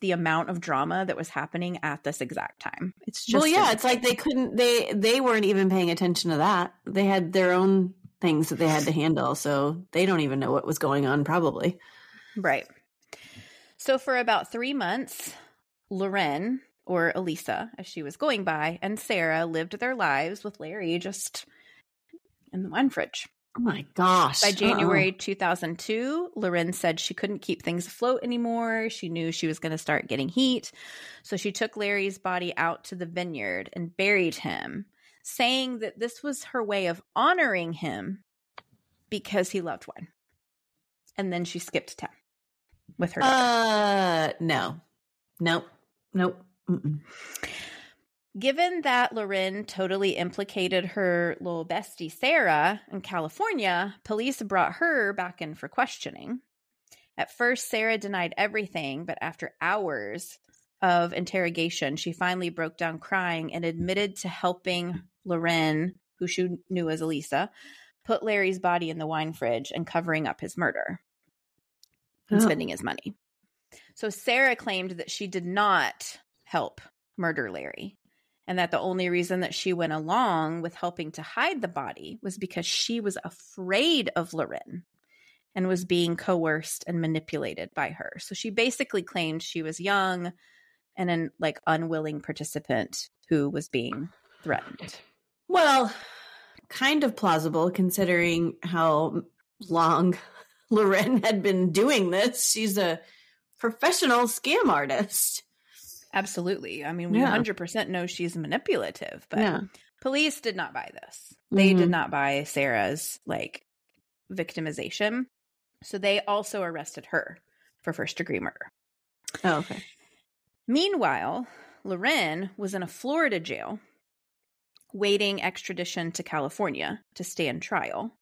the amount of drama that was happening at this exact time. It's just well, yeah, it's like they couldn't. They they weren't even paying attention to that. They had their own things that they had to handle, so they don't even know what was going on. Probably. Right. So for about three months, Loren, or Elisa, as she was going by, and Sarah lived their lives with Larry just in the wine fridge. Oh my gosh! By Uh-oh. January 2002, Loren said she couldn't keep things afloat anymore. She knew she was going to start getting heat. So she took Larry's body out to the vineyard and buried him, saying that this was her way of honoring him because he loved wine. And then she skipped town with her daughter. Uh, no, nope, nope. Mm-mm. Given that Loren totally implicated her little bestie Sarah in California, police brought her back in for questioning. At first, Sarah denied everything, but after hours of interrogation, she finally broke down crying and admitted to helping Loren, who she knew as Elisa, put Larry's body in the wine fridge and covering up his murder and Oh. spending his money. So Sarah claimed that she did not help murder Larry and that the only reason that she went along with helping to hide the body was because she was afraid of Loren and was being coerced and manipulated by her. So she basically claimed she was young, and an like unwilling participant who was being threatened. Well, kind of plausible considering how long Loren had been doing this. She's a professional scam artist. Absolutely. I mean, we Yeah. 100% know she's manipulative, but Yeah. police did not buy this. They did Mhm. not buy Sarah's like victimization. So they also arrested her for first degree murder. Oh, okay. Meanwhile, Loren was in a Florida jail waiting extradition to California to stand trial.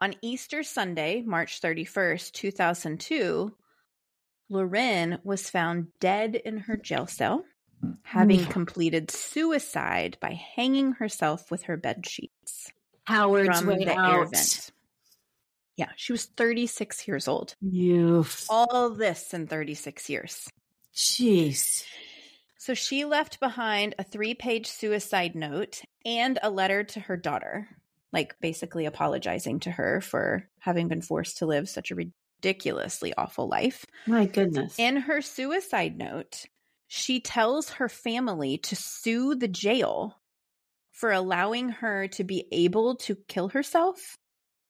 On Easter Sunday, March 31st, 2002, Loren was found dead in her jail cell, hmm. having hmm. completed suicide by hanging herself with her bed sheets Howard's from way the air out. vent. Yeah, she was 36 years old. You. All this in 36 years. Jeez. So she left behind a three page suicide note and a letter to her daughter, like basically apologizing to her for having been forced to live such a ridiculously awful life. My goodness. In her suicide note, she tells her family to sue the jail for allowing her to be able to kill herself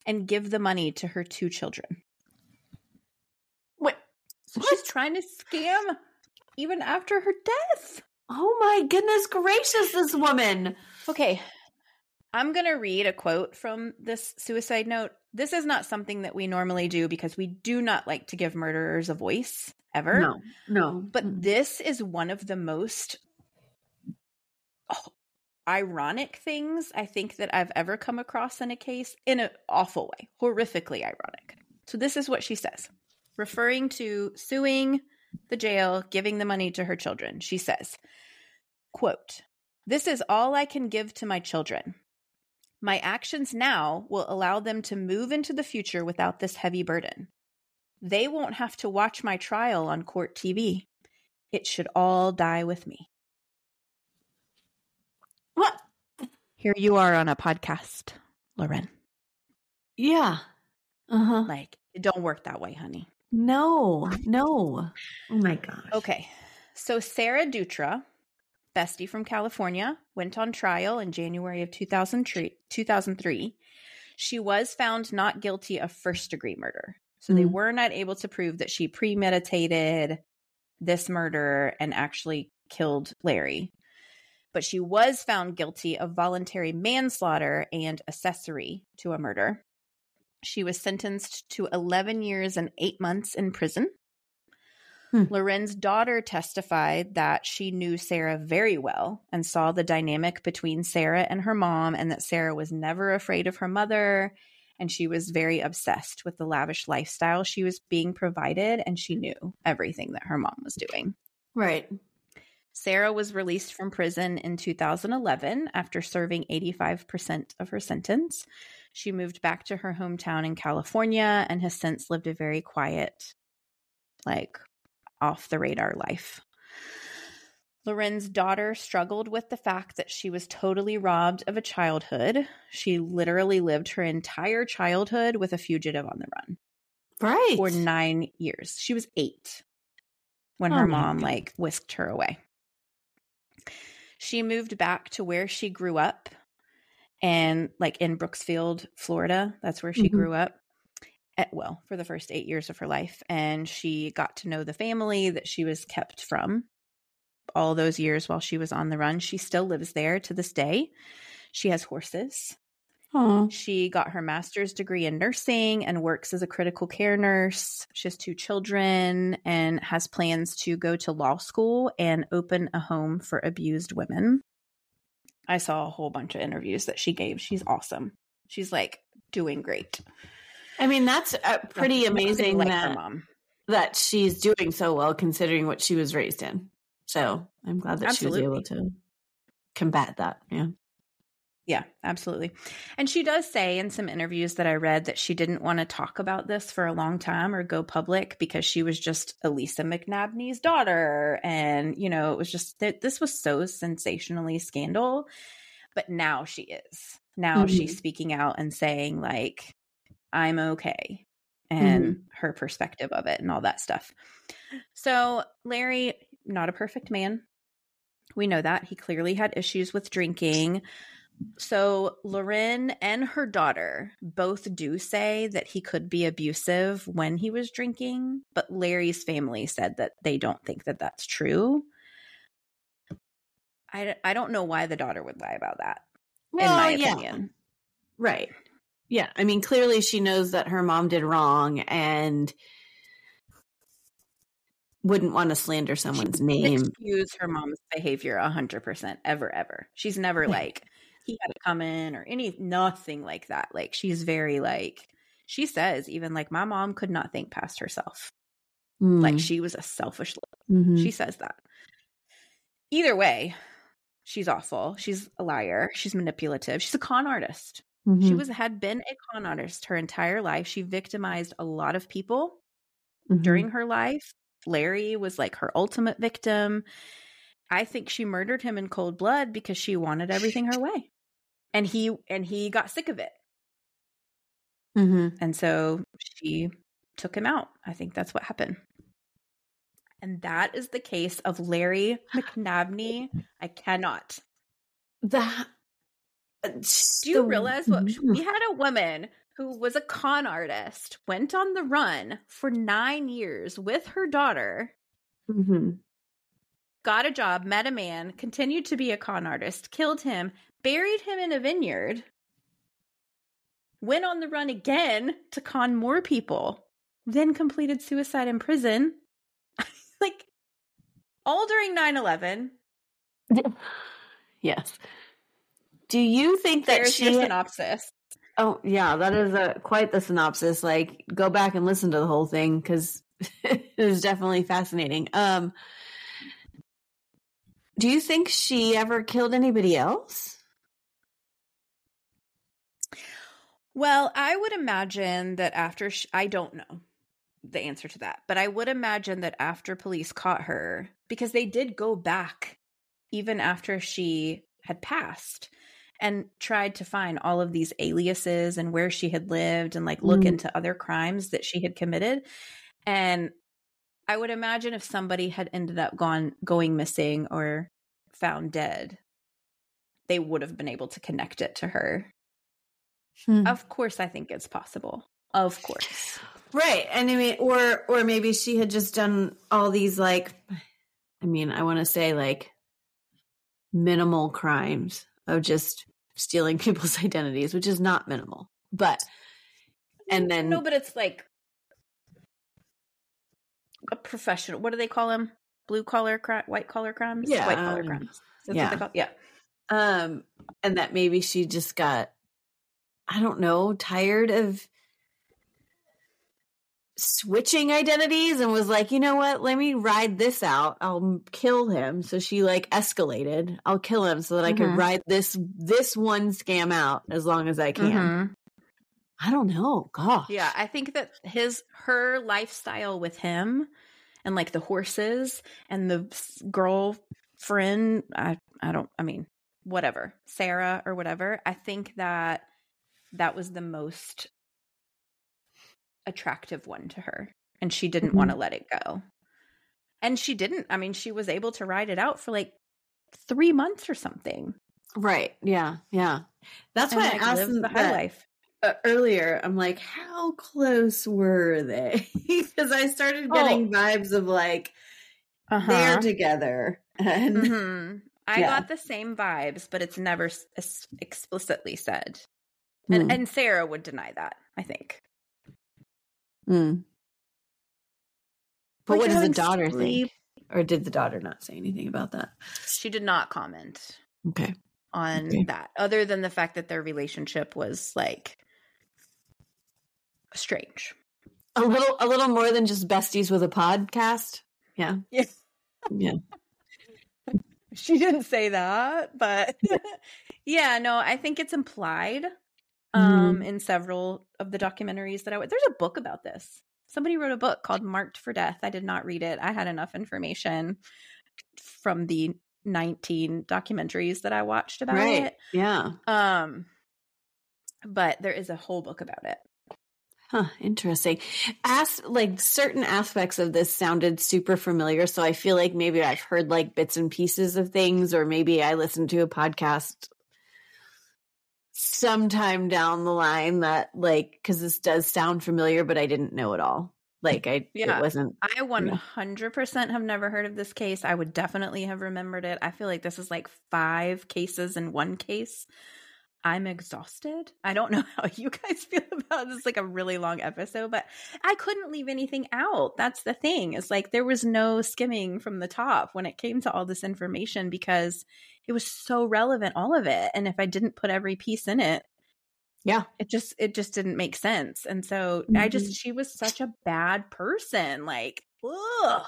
and give the money to her two children. Wait. So she's trying to scam even after her death. Oh my goodness gracious, this woman. Okay. I'm going to read a quote from this suicide note. This is not something that we normally do because we do not like to give murderers a voice ever. No, no. But mm. this is one of the most ironic things I think that I've ever come across in a case in an awful way, horrifically ironic. So, this is what she says, referring to suing the jail, giving the money to her children. She says, quote, This is all I can give to my children. My actions now will allow them to move into the future without this heavy burden. They won't have to watch my trial on court TV. It should all die with me. what? Here you are on a podcast, Loren. Yeah. Uh huh. Like, it don't work that way, honey. No, no. Oh my gosh. Okay. So Sarah Dutra, bestie from California, went on trial in January of 2003. 2003. She was found not guilty of first degree murder. So they Mhm. were not able to prove that she premeditated this murder and actually killed Larry. But she was found guilty of voluntary manslaughter and accessory to a murder. She was sentenced to 11 years and eight months in prison. Hmm. Loren's daughter testified that she knew Sarah very well and saw the dynamic between Sarah and her mom, and that Sarah was never afraid of her mother. And she was very obsessed with the lavish lifestyle she was being provided, and she knew everything that her mom was doing. Right. Sarah was released from prison in 2011 after serving 85% of her sentence. She moved back to her hometown in California and has since lived a very quiet, like off the radar life. Loren's daughter struggled with the fact that she was totally robbed of a childhood. She literally lived her entire childhood with a fugitive on the run Right. for nine years. She was eight when Oh her mom God. like whisked her away. She moved back to where she grew up and like in Brooksville, Florida. That's where she Mhm. grew up. At, well, for the first eight years of her life. And she got to know the family that she was kept from all those years while she was on the run. She still lives there to this day. She has horses. Aw. She got her master's degree in nursing and works as a critical care nurse. She has two children and has plans to go to law school and open a home for abused women. I saw a whole bunch of interviews that she gave. She's awesome. She's like doing great. I mean, that's uh, pretty Nothing amazing like that, mom. that she's doing so well considering what she was raised in. So I'm glad that Absolutely. she was able to combat that. Yeah. Yeah, absolutely. And she does say in some interviews that I read that she didn't want to talk about this for a long time or go public because she was just Elisa McNabney's daughter. And, you know, it was just that this was so sensationally scandal. But now she is. Now she's speaking out and saying, like, I'm okay mm-hmm. and her perspective of it and all that stuff. So Larry not a perfect man. We know that. He clearly had issues with drinking. So, Loren and her daughter both do say that he could be abusive when he was drinking, but Larry's family said that they don't think that that's true. I, I don't know why the daughter would lie about that, Well, in my yeah. opinion. Right. Yeah. I mean, clearly she knows that her mom did wrong and wouldn't want to slander someone's name. excuse her mom's behavior a hundred percent ever ever. She's never like he had to come in or any nothing like that. Like she's very like she says even like my mom could not think past herself. Like Mm, she was a selfish. mhm. She says that. Either way, she's awful. She's a liar. She's manipulative. She's a con artist. She Mhm. was had been a con artist her entire life. She victimized a lot of people Mhm. during her life. Larry was like her ultimate victim. I think she murdered him in cold blood because she wanted everything her way. And he and he got sick of it. Mhm. And so she took him out. I think that's what happened. And that is the case of Larry McNabney. I cannot. That. Do you realize what we had a woman who was a con artist, went on the run for 9 years with her daughter Mhm. got a job, met a man, continued to be a con artist, killed him, buried him in a vineyard, went on the run again to con more people, then completed suicide in prison. like all during 9 11. Yes. Do you think that There's she? your synopsis. Oh, yeah, that is a quite the synopsis. Like, go back and listen to the whole thing because it is definitely fascinating. Um, do you think she ever killed anybody else? Well, I would imagine that after sh- I don't know the answer to that, but I would imagine that after police caught her, because they did go back even after she had passed and tried to find all of these aliases and where she had lived and like look Mm. into other crimes that she had committed. And I would imagine if somebody had ended up gone going missing or found dead, they would have been able to connect it to her. Hmm. Of course, I think it's possible. Of course. Right. And I mean, or or maybe she had just done all these like, I mean, I want to say like minimal crimes of just stealing people's identities, which is not minimal, but and then no, but it's like a professional. What do they call them? Blue collar, cri- white collar crimes. Yeah, white collar um, crimes. That's yeah. what they call. Yeah. um and that maybe she just got i don't know tired of switching identities and was like you know what? Let me ride this out. I'll kill him. So she like escalated. I'll kill him so that i Mhm. can ride this this one scam out as long as i can. Mhm. i don't know. Gosh. Yeah, I think that his her lifestyle with him and like the horses and the girlfriend, I I don't I mean, whatever, Sarah or whatever, I think that that was the most attractive one to her and she didn't Mhm. want to let it go. And she didn't. I mean, she was able to ride it out for like 3 months or something. right yeah yeah that's and why like i asked the high life. uh, earlier, I'm like, how close were they? Because I started getting vibes of like Uh-huh. they're together, and hmm I Yeah. got the same vibes, but it's never s- explicitly said. And Hmm. and Sarah would deny that. I think. Mm. But Like what does the daughter sleep- think? Or did the daughter not say anything about that? She did not comment Okay. on Okay. that, other than the fact that their relationship was like strange. A little, a little more than just besties with a podcast. Yeah. Yes. Yeah. She didn't say that, but yeah, no, I think it's implied Mm-hmm. um in several of the documentaries that I went. There's a book about this. Somebody wrote a book called Marked for Death. I did not read it. I had enough information from the 19 documentaries that I watched about Right. it. Yeah. Um but there is a whole book about it. Huh, interesting. As like certain aspects of this sounded super familiar, so I feel like maybe I've heard like bits and pieces of things, or maybe I listened to a podcast sometime down the line that like because this does sound familiar, but I didn't know it all. Like I, yeah, it wasn't. I one hundred percent have never heard of this case. I would definitely have remembered it. I feel like this is like five cases in one case. I'm exhausted. I don't know how you guys feel about this. Like a really long episode, but I couldn't leave anything out. That's the thing. It's like there was no skimming from the top when it came to all this information because it was so relevant, all of it. And if I didn't put every piece in it, yeah, it just it just didn't make sense. And so mm-hmm. I just mm-hmm. she was such a bad person. Like, ugh.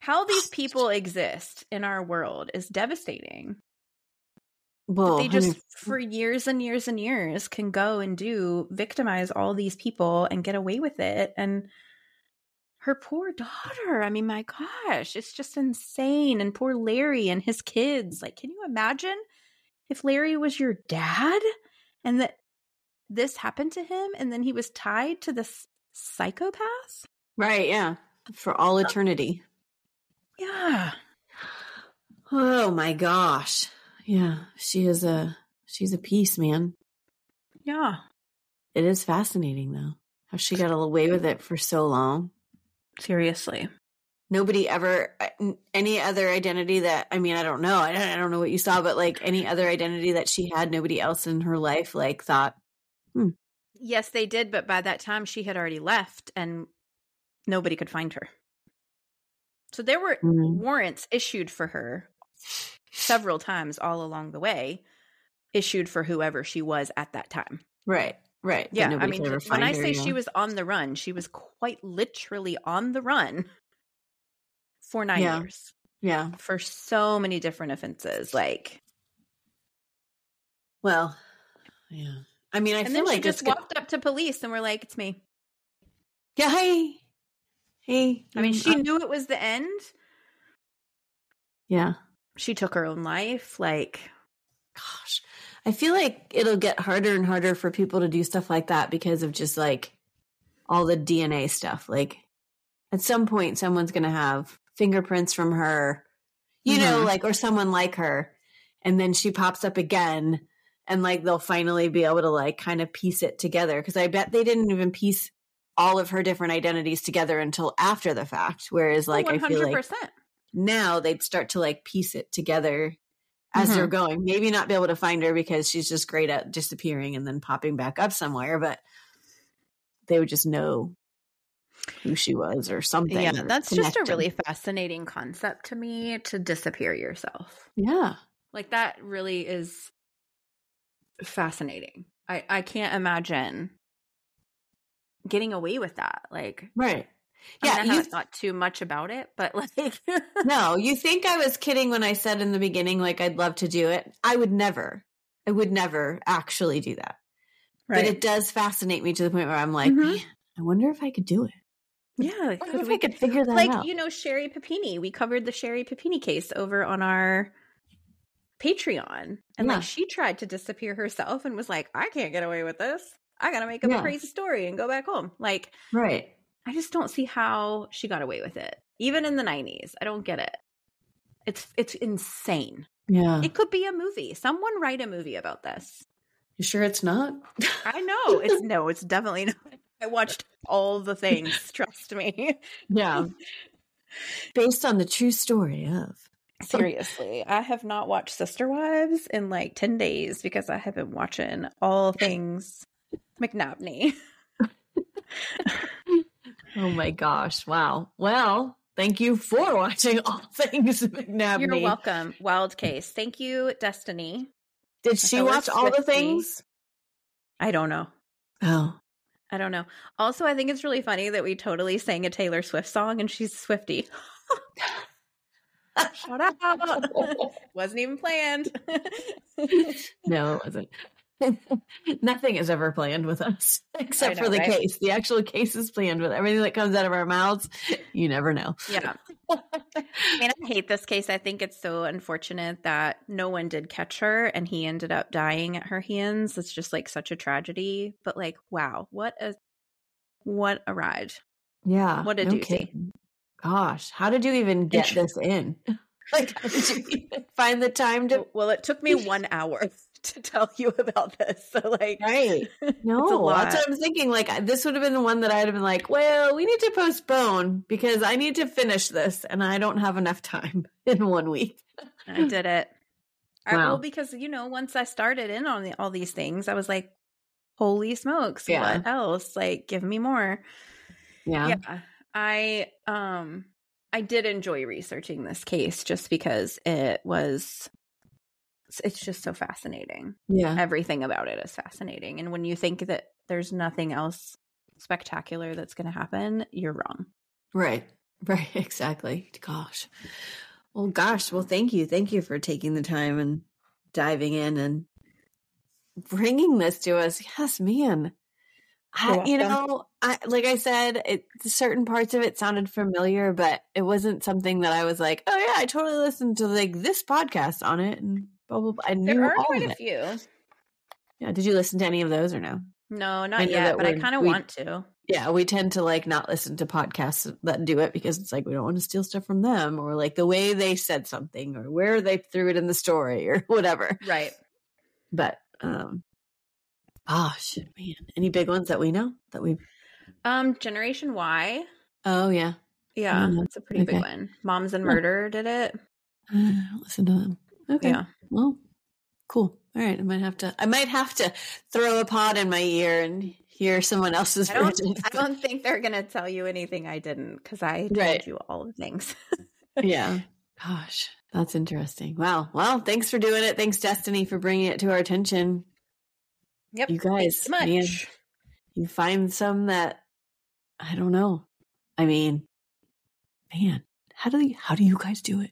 How these people exist in our world is devastating. Well, they just for years and years and years can go and do victimize all these people and get away with it and her poor daughter i mean my gosh it's just insane and poor larry and his kids like can you imagine if larry was your dad and that this happened to him and then he was tied to this psychopath? Right yeah for all eternity. Yeah. Oh my gosh yeah, she is a she's a piece, man. Yeah. It is fascinating though. How she got away with it for so long. Seriously. Nobody ever uh, any other identity that I mean I don't know. I don't, I don't know what you saw but like any other identity that she had nobody else in her life like thought hmm. Yes, they did, but by that time she had already left and nobody could find her. So there were mm-hmm. warrants issued for her several times all along the way issued for whoever she was at that time. Right. Right. Yeah. I mean, when I say she was on the run, she was quite literally on the run for nine yeah. years. Yeah. For so many different offenses. Like, well, yeah. I mean, I and feel like she just walked up to police and we're like, it's me. Yeah. Hey. Hey. I mean, mm, she knew it was the end. Yeah she took her own life. Like, gosh, I feel like it'll get harder and harder for people to do stuff like that because of just like all the DNA stuff. Like, at some point, someone's going to have fingerprints from her, you mm-hmm. know, like, or someone like her. And then she pops up again and like they'll finally be able to like kind of piece it together. Cause I bet they didn't even piece all of her different identities together until after the fact. Whereas, like, 100%. I feel like now they'd start to like piece it together as mm-hmm. they're going. Maybe not be able to find her because she's just great at disappearing and then popping back up somewhere, but they would just know who she was or something. Yeah, that's just a really fascinating concept to me to disappear yourself. Yeah. Like that really is fascinating. I I can't imagine getting away with that. Like Right. Yeah, I, mean, I you thought too much about it, but like No, you think I was kidding when I said in the beginning like I'd love to do it. I would never. I would never actually do that. Right. But it does fascinate me to the point where I'm like, mm-hmm. I wonder if I could do it. Yeah, could if we could figure that like, out. Like, you know, Sherri Papini. We covered the Sherri Papini case over on our Patreon. And yeah. like she tried to disappear herself and was like, I can't get away with this. I gotta make up yeah. a crazy story and go back home. Like Right. I just don't see how she got away with it. Even in the 90s. I don't get it. It's it's insane. Yeah. It could be a movie. Someone write a movie about this. You sure it's not? I know. It's no, it's definitely not. I watched all the things, trust me. Yeah. Based on the true story of Seriously, I have not watched Sister Wives in like 10 days because I have been watching all things McNabney. Oh my gosh. Wow. Well, thank you for watching All Things McNabney. You're welcome. Wild case. Thank you, Destiny. Did she watch all the things? I don't know. Oh. I don't know. Also, I think it's really funny that we totally sang a Taylor Swift song and she's Swifty. Shut up. wasn't even planned. no, it wasn't. Nothing is ever planned with us except know, for the right? case. The actual case is planned with everything that comes out of our mouths. You never know. Yeah. I mean, I hate this case. I think it's so unfortunate that no one did catch her and he ended up dying at her hands. It's just like such a tragedy. But like, wow, what a what a ride. Yeah. What a no doozy. kidding. Gosh, how did you even get this in? Like, how did you even find the time to? Well, it took me one hour to tell you about this. So like Right. No, lot. that's what I'm thinking. Like, this would have been the one that I'd have been like, well, we need to postpone because I need to finish this and I don't have enough time in one week. I did it. I, Wow. well, because you know, once I started in on the, all these things, I was like, "Holy smokes! Yeah. What else? Like, give me more." Yeah. yeah i um i did enjoy researching this case just because it was it's just so fascinating Yeah. everything about it is fascinating and when you think that there's nothing else spectacular that's going to happen you're wrong Right. Right. Exactly. Gosh. Well, gosh. Well, thank you. Thank you for taking the time and diving in and bringing this to us. Yes, man. I, you know, I, like I said, it, certain parts of it sounded familiar, but it wasn't something that I was like, oh yeah, I totally listened to like this podcast on it and blah blah. blah. I knew there are all quite of a it. few Yeah. Did you listen to any of those or no? no not yet but i kind of want to Yeah, we tend to like not listen to podcasts that do it because it's like we don't want to steal stuff from them or like the way they said something or where they threw it in the story or whatever. right But um gosh, man, any big ones that we know that we um Generation Why Oh yeah. yeah that's a pretty big one moms and murder did it listen to them. Okay. yeah Well, cool. All right, I might have to I might have to throw a pod in my ear and hear someone else's I don't, version. I don't think they're going to tell you anything I didn't because I told Right. you all the things. yeah. Gosh, that's interesting. Wow. Well, thanks for doing it. Thanks, Destiny, for bringing it to our attention. Yep. You guys, Much. man, you find some that I don't know. I mean, man, how do you, how do you guys do it?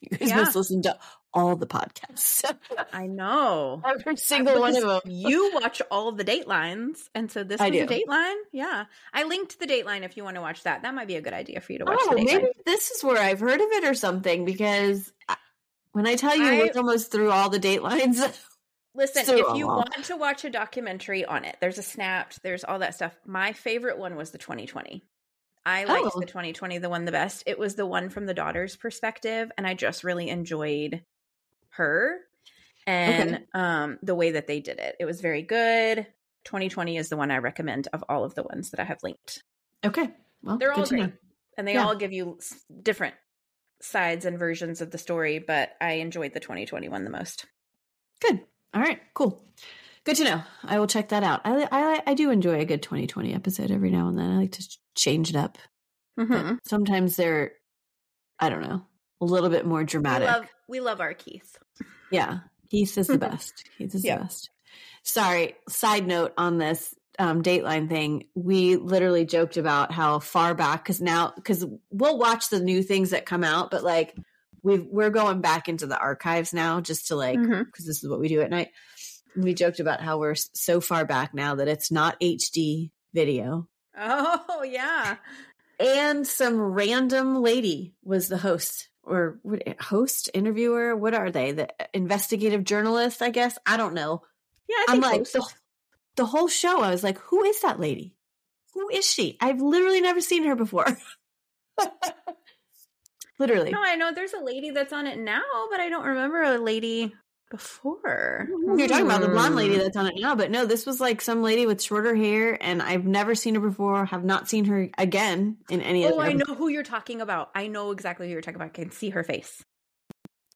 You guys Yeah. must listen to all the podcasts, I know. every single one of them. You watch all of the Datelines, and so this I was a. Dateline. Yeah, I linked the Dateline if you want to watch that. That might be a good idea for you to watch. Oh, the maybe this is where I've heard of it or something. Because when I tell you, I- we're almost through all the Datelines. Listen, So if you long. want to watch a documentary on it, there's a Snapped, there's all that stuff. My favorite one was the 2020. I liked Oh. the 2020 the one the best. It was the one from the daughter's perspective, and I just really enjoyed her and um the way that they did it. It was very good. 2020 is the one I recommend of all of the ones that I have linked. okay, well, They're all great, and they Yeah. all give you different sides and versions of the story. But I enjoyed the 2021 the most. Good. All right. Cool. Good to know. I will check that out. I I I do enjoy a good 2020 episode every now and then. I like to change it up. Mhm. sometimes they're, I don't know, a little bit more dramatic. love we love our Keith. yeah, Keith is the best. Keith is Yeah. the best. Sorry. Side note on this um, Dateline thing, we literally joked about how far back because now because we'll watch the new things that come out, but like we we're going back into the archives now just to like because this is what we do at night. We joked about how we're so far back now that it's not HD video. Oh yeah. And some random lady was the host or what, host, interviewer. What are they? The uh, investigative journalist, I guess. I don't know. Yeah, I I'm think like, the, the whole show, I was like, who is that lady? Who is she? I've literally never seen her before. literally. No, I know there's a lady that's on it now, but I don't remember a lady before. You're talking about the blonde lady that's on it now, but no, this was like some lady with shorter hair, and I've never seen her before. Have not seen her again in any. Of the Oh, other I know who you're talking about. I know exactly who you're talking about. I can see her face.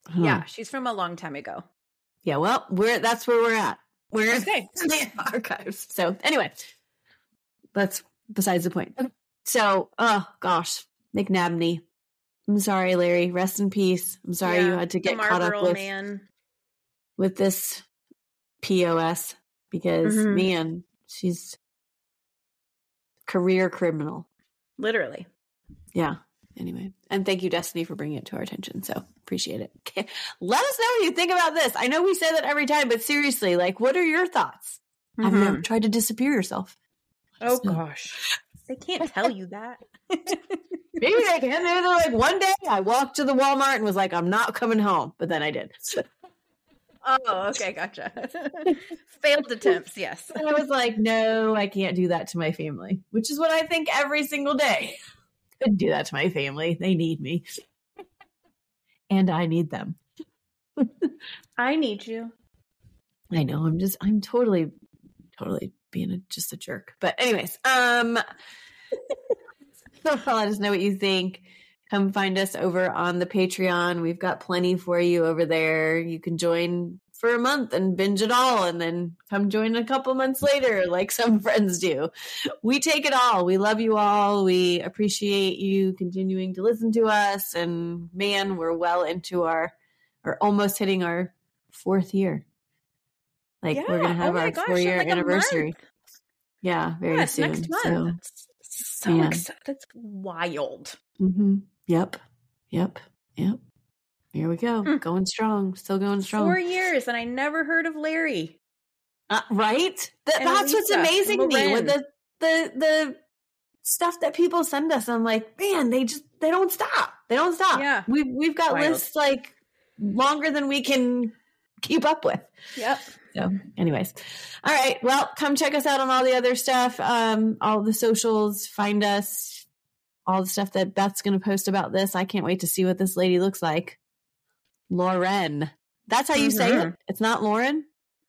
Huh. Yeah, she's from a long time ago. yeah. Well, we're that's where we're at. We're Okay. in the archives. So anyway, that's besides the point. So, oh gosh, McNabney. I'm sorry, Larry. Rest in peace. I'm sorry you had to the get caught up with man. With this POS because Mhm. man, she's career criminal. Literally. Yeah. anyway, and thank you, Destiny, for bringing it to our attention. So appreciate it. Okay. Let us know what you think about this. I know we say that every time, but seriously, like, what are your thoughts? Have you Mhm. ever tried to disappear yourself? Let Oh gosh. They can't tell you that. Maybe they can. Maybe they're like, one day I walked to the Walmart and was like, I'm not coming home. But then I did. oh, okay, gotcha. Failed attempts, yes. And I was like, no, I can't do that to my family, which is what I think every single day. Couldn't do that to my family. They need me. And I need them. I need you. I know. I'm just, I'm totally, totally being a, just a jerk. But, anyways, um, so let us know what you think. Come find us over on the Patreon. We've got plenty for you over there. You can join for a month and binge it all and then come join a couple months later, like some friends do. We take it all. We love you all. We appreciate you continuing to listen to us. And man, we're well into our, or almost hitting our fourth year. Like we're gonna have Oh our gosh, four year like anniversary. Yeah, very Yeah, soon. next month. So, That's so Yeah. exciting. That's wild. hmm Yep. Yep. Yep. Here we go. Mm. Going strong. Still going strong. Four years, and I never heard of Larry. Uh, right? Th- And that's what's amazing to me with the the the stuff that people send us. I'm like, man, they just they don't stop. They don't stop. Yeah. We've we've got Wild. lists like longer than we can keep up with. Yep. So, anyways, all right. Well, come check us out on all the other stuff, um, all the socials. Find us, all the stuff that Beth's going to post about this. I can't wait to see what this lady looks like. Lauren. That's how you say mm-hmm. it. It's not Lauren.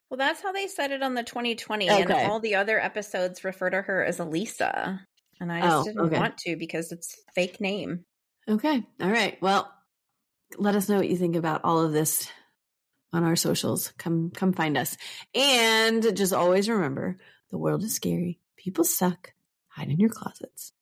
Well, that's how they said it on the 2020, Okay. and all the other episodes refer to her as Elisa. And I just Oh, didn't okay. want to because it's fake name. Okay. All right. Well, let us know what you think about all of this on our socials. Come come find us. And just always remember, the world is scary. People suck. Hide in your closets.